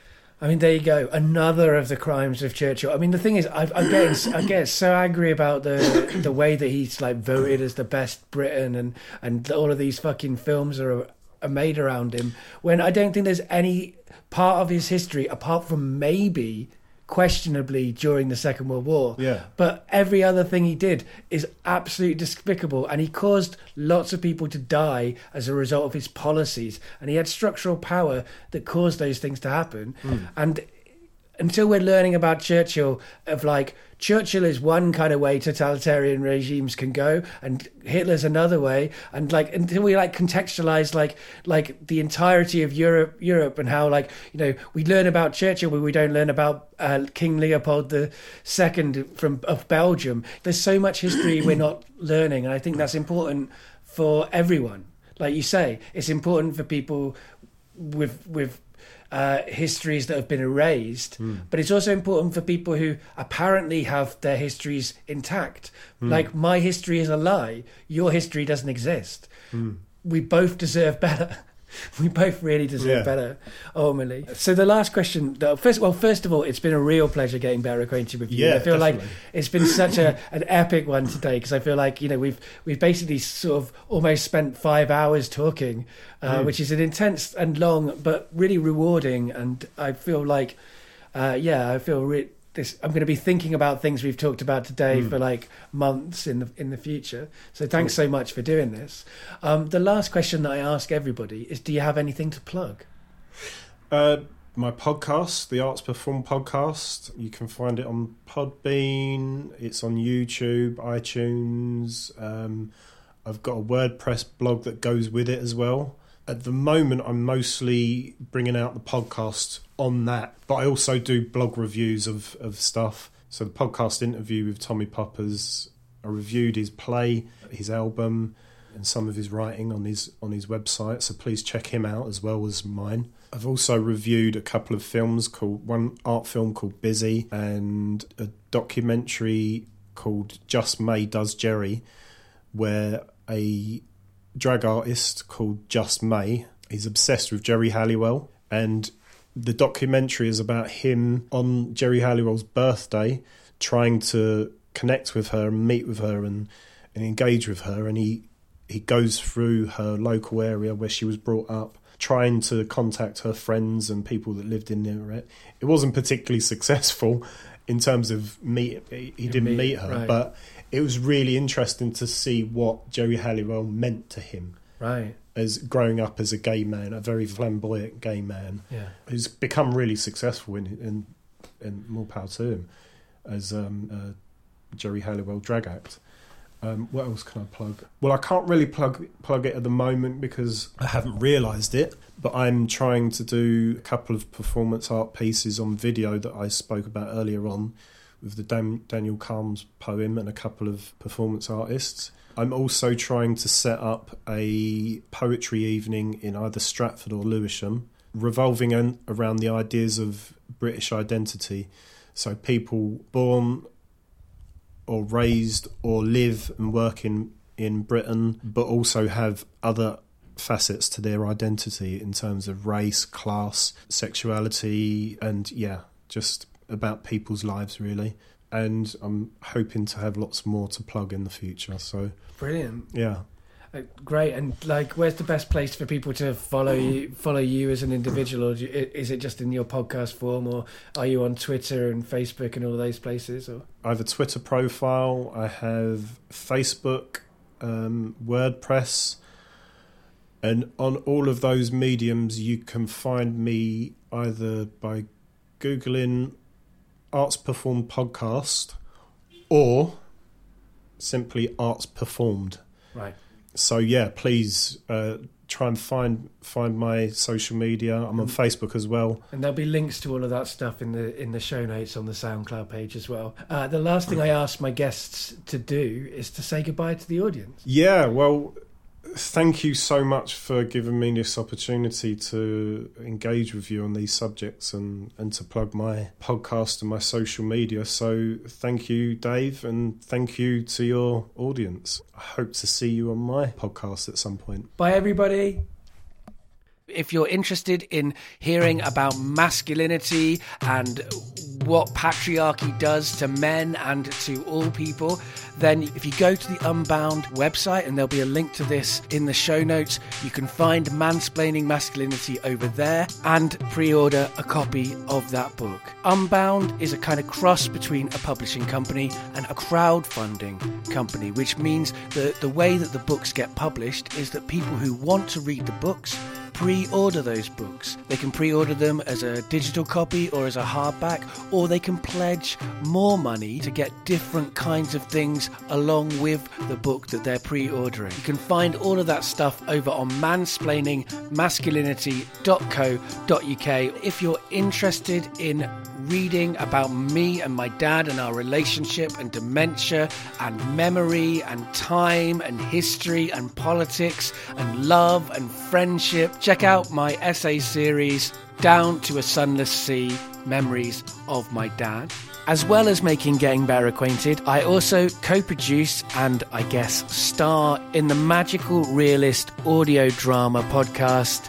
I mean, there you go. Another of the crimes of Churchill. I mean, the thing is, I, I'm getting, I get so angry about the the way that he's like voted as the best Britain, and and all of these fucking films are, are made around him. When I don't think there's any part of his history apart from maybe questionably during the Second World War. Yeah. But every other thing he did is absolutely despicable, and he caused lots of people to die as a result of his policies. And he had structural power that caused those things to happen. Hmm. And until we're learning about Churchill, of like Churchill is one kind of way totalitarian regimes can go, and Hitler's another way, and like until we like contextualize like like the entirety of Europe, Europe, and how like you know we learn about Churchill, but we don't learn about uh, King Leopold the Second from of Belgium. There's so much history we're not learning, and I think that's important for everyone. Like you say, it's important for people with with uh, histories that have been erased, hmm. but it's also important for people who apparently have their histories intact. Hmm. Like my history is a lie, your history doesn't exist. Hmm. We both deserve better. We both really deserve Yeah. better, ultimately. So the last question, first, well, first of all, it's been a real pleasure getting better acquainted with you. Yeah, I feel like it's been such a an epic one today because I feel like you know we've we've basically sort of almost spent five hours talking, uh, Mm. which is an intense and long but really rewarding. And I feel like, uh, yeah, I feel re- this. I'm going to be thinking about things we've talked about today Mm. for like months in the in the future. So thanks so much for doing this. Um, the last question that I ask everybody is: Do you have anything to plug? Uh, my podcast, the Arts Perform podcast, you can find it on Podbean. It's on YouTube, iTunes. Um, I've got a WordPress blog that goes with it as well. At the moment, I'm mostly bringing out the podcast on that, but I also do blog reviews of, of stuff. So the podcast interview with Tommy Poppers, I reviewed his play, his album, and some of his writing on his on his website. So please check him out as well as mine. I've also reviewed a couple of films called one art film called Busy and a documentary called Just May Does Geri, where a drag artist called Just May is obsessed with Geri Halliwell and the documentary is about him on Geri Halliwell's birthday trying to connect with her and meet with her and, and engage with her. And he he goes through her local area where she was brought up trying to contact her friends and people that lived in near it it wasn't particularly successful in terms of meet he didn't meet, meet her right. but it was really interesting to see what Geri Halliwell meant to him Right. as growing up as a gay man, a very flamboyant gay man Yeah. who's become really successful in in, in more power to him as um, uh, Geri Halliwell drag act. Um, what else can I plug? Well, I can't really plug plug it at the moment because I haven't realised it. But I'm trying to do a couple of performance art pieces on video that I spoke about earlier on, with the Dan- Daniel Kharms poem and a couple of performance artists. I'm also trying to set up a poetry evening in either Stratford or Lewisham, revolving an- around the ideas of British identity. So people born or raised or live and work in, in Britain, but also have other facets to their identity in terms of race, class, sexuality, and yeah, just about people's lives really. And I'm hoping to have lots more to plug in the future. So Brilliant. yeah. Uh, Great, and like, where's the best place for people to follow you? Follow you as an individual, or do you, is it just in your podcast form, or are you on Twitter and Facebook and all those places? Or I have a Twitter profile. I have Facebook, um, WordPress, And on all of those mediums, you can find me either by Googling Arts Performed Podcast or simply Arts Performed. Right. So, yeah, please uh, try and find find my social media. I'm on Facebook as well. And there'll be links to all of that stuff in the in the show notes on the SoundCloud page as well. Uh, the last thing I ask my guests to do is to say goodbye to the audience. Yeah, well, thank you so much for giving me this opportunity to engage with you on these subjects and, and to plug my podcast and my social media. So, thank you, Dave, and thank you to your audience. I hope to see you on my podcast at some point. Bye, everybody. If you're interested in hearing about masculinity and what patriarchy does to men and to all people, then if you go to the Unbound website, and there'll be a link to this in the show notes, you can find Mansplaining Masculinity over there and pre order a copy of that book. Unbound is a kind of cross between a publishing company and a crowdfunding company, which means that the way that the books get published is that people who want to read the books pre order those books. They can pre order them as a digital copy or as a hardback, or they can pledge more money to get different kinds of things along with the book that they're pre ordering. You can find all of that stuff over on mansplainingmasculinity.co.uk. If you're interested in reading about me and my dad and our relationship and dementia and memory and time and history and politics and love and friendship, check out my essay series, Down to a Sunless Sea Memories of My Dad. As well as making Getting Better Acquainted, I also co produce and I guess star in the magical realist audio drama podcast,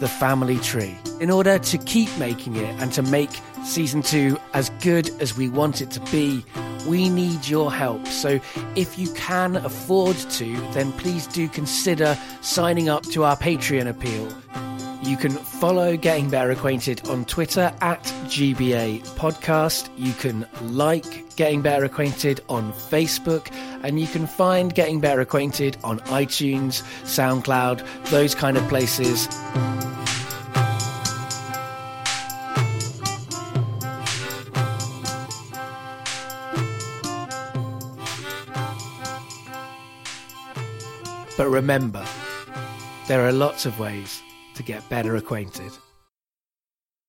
The Family Tree. In order to keep making it and to make season two as good as we want it to be, we need your help. So if you can afford to, then please do consider signing up to our Patreon appeal. You can follow Getting Better Acquainted on Twitter at GBA Podcast. You can like Getting Better Acquainted on Facebook. And you can find Getting Better Acquainted on iTunes, SoundCloud, those kind of places. But remember, there are lots of ways to get better acquainted.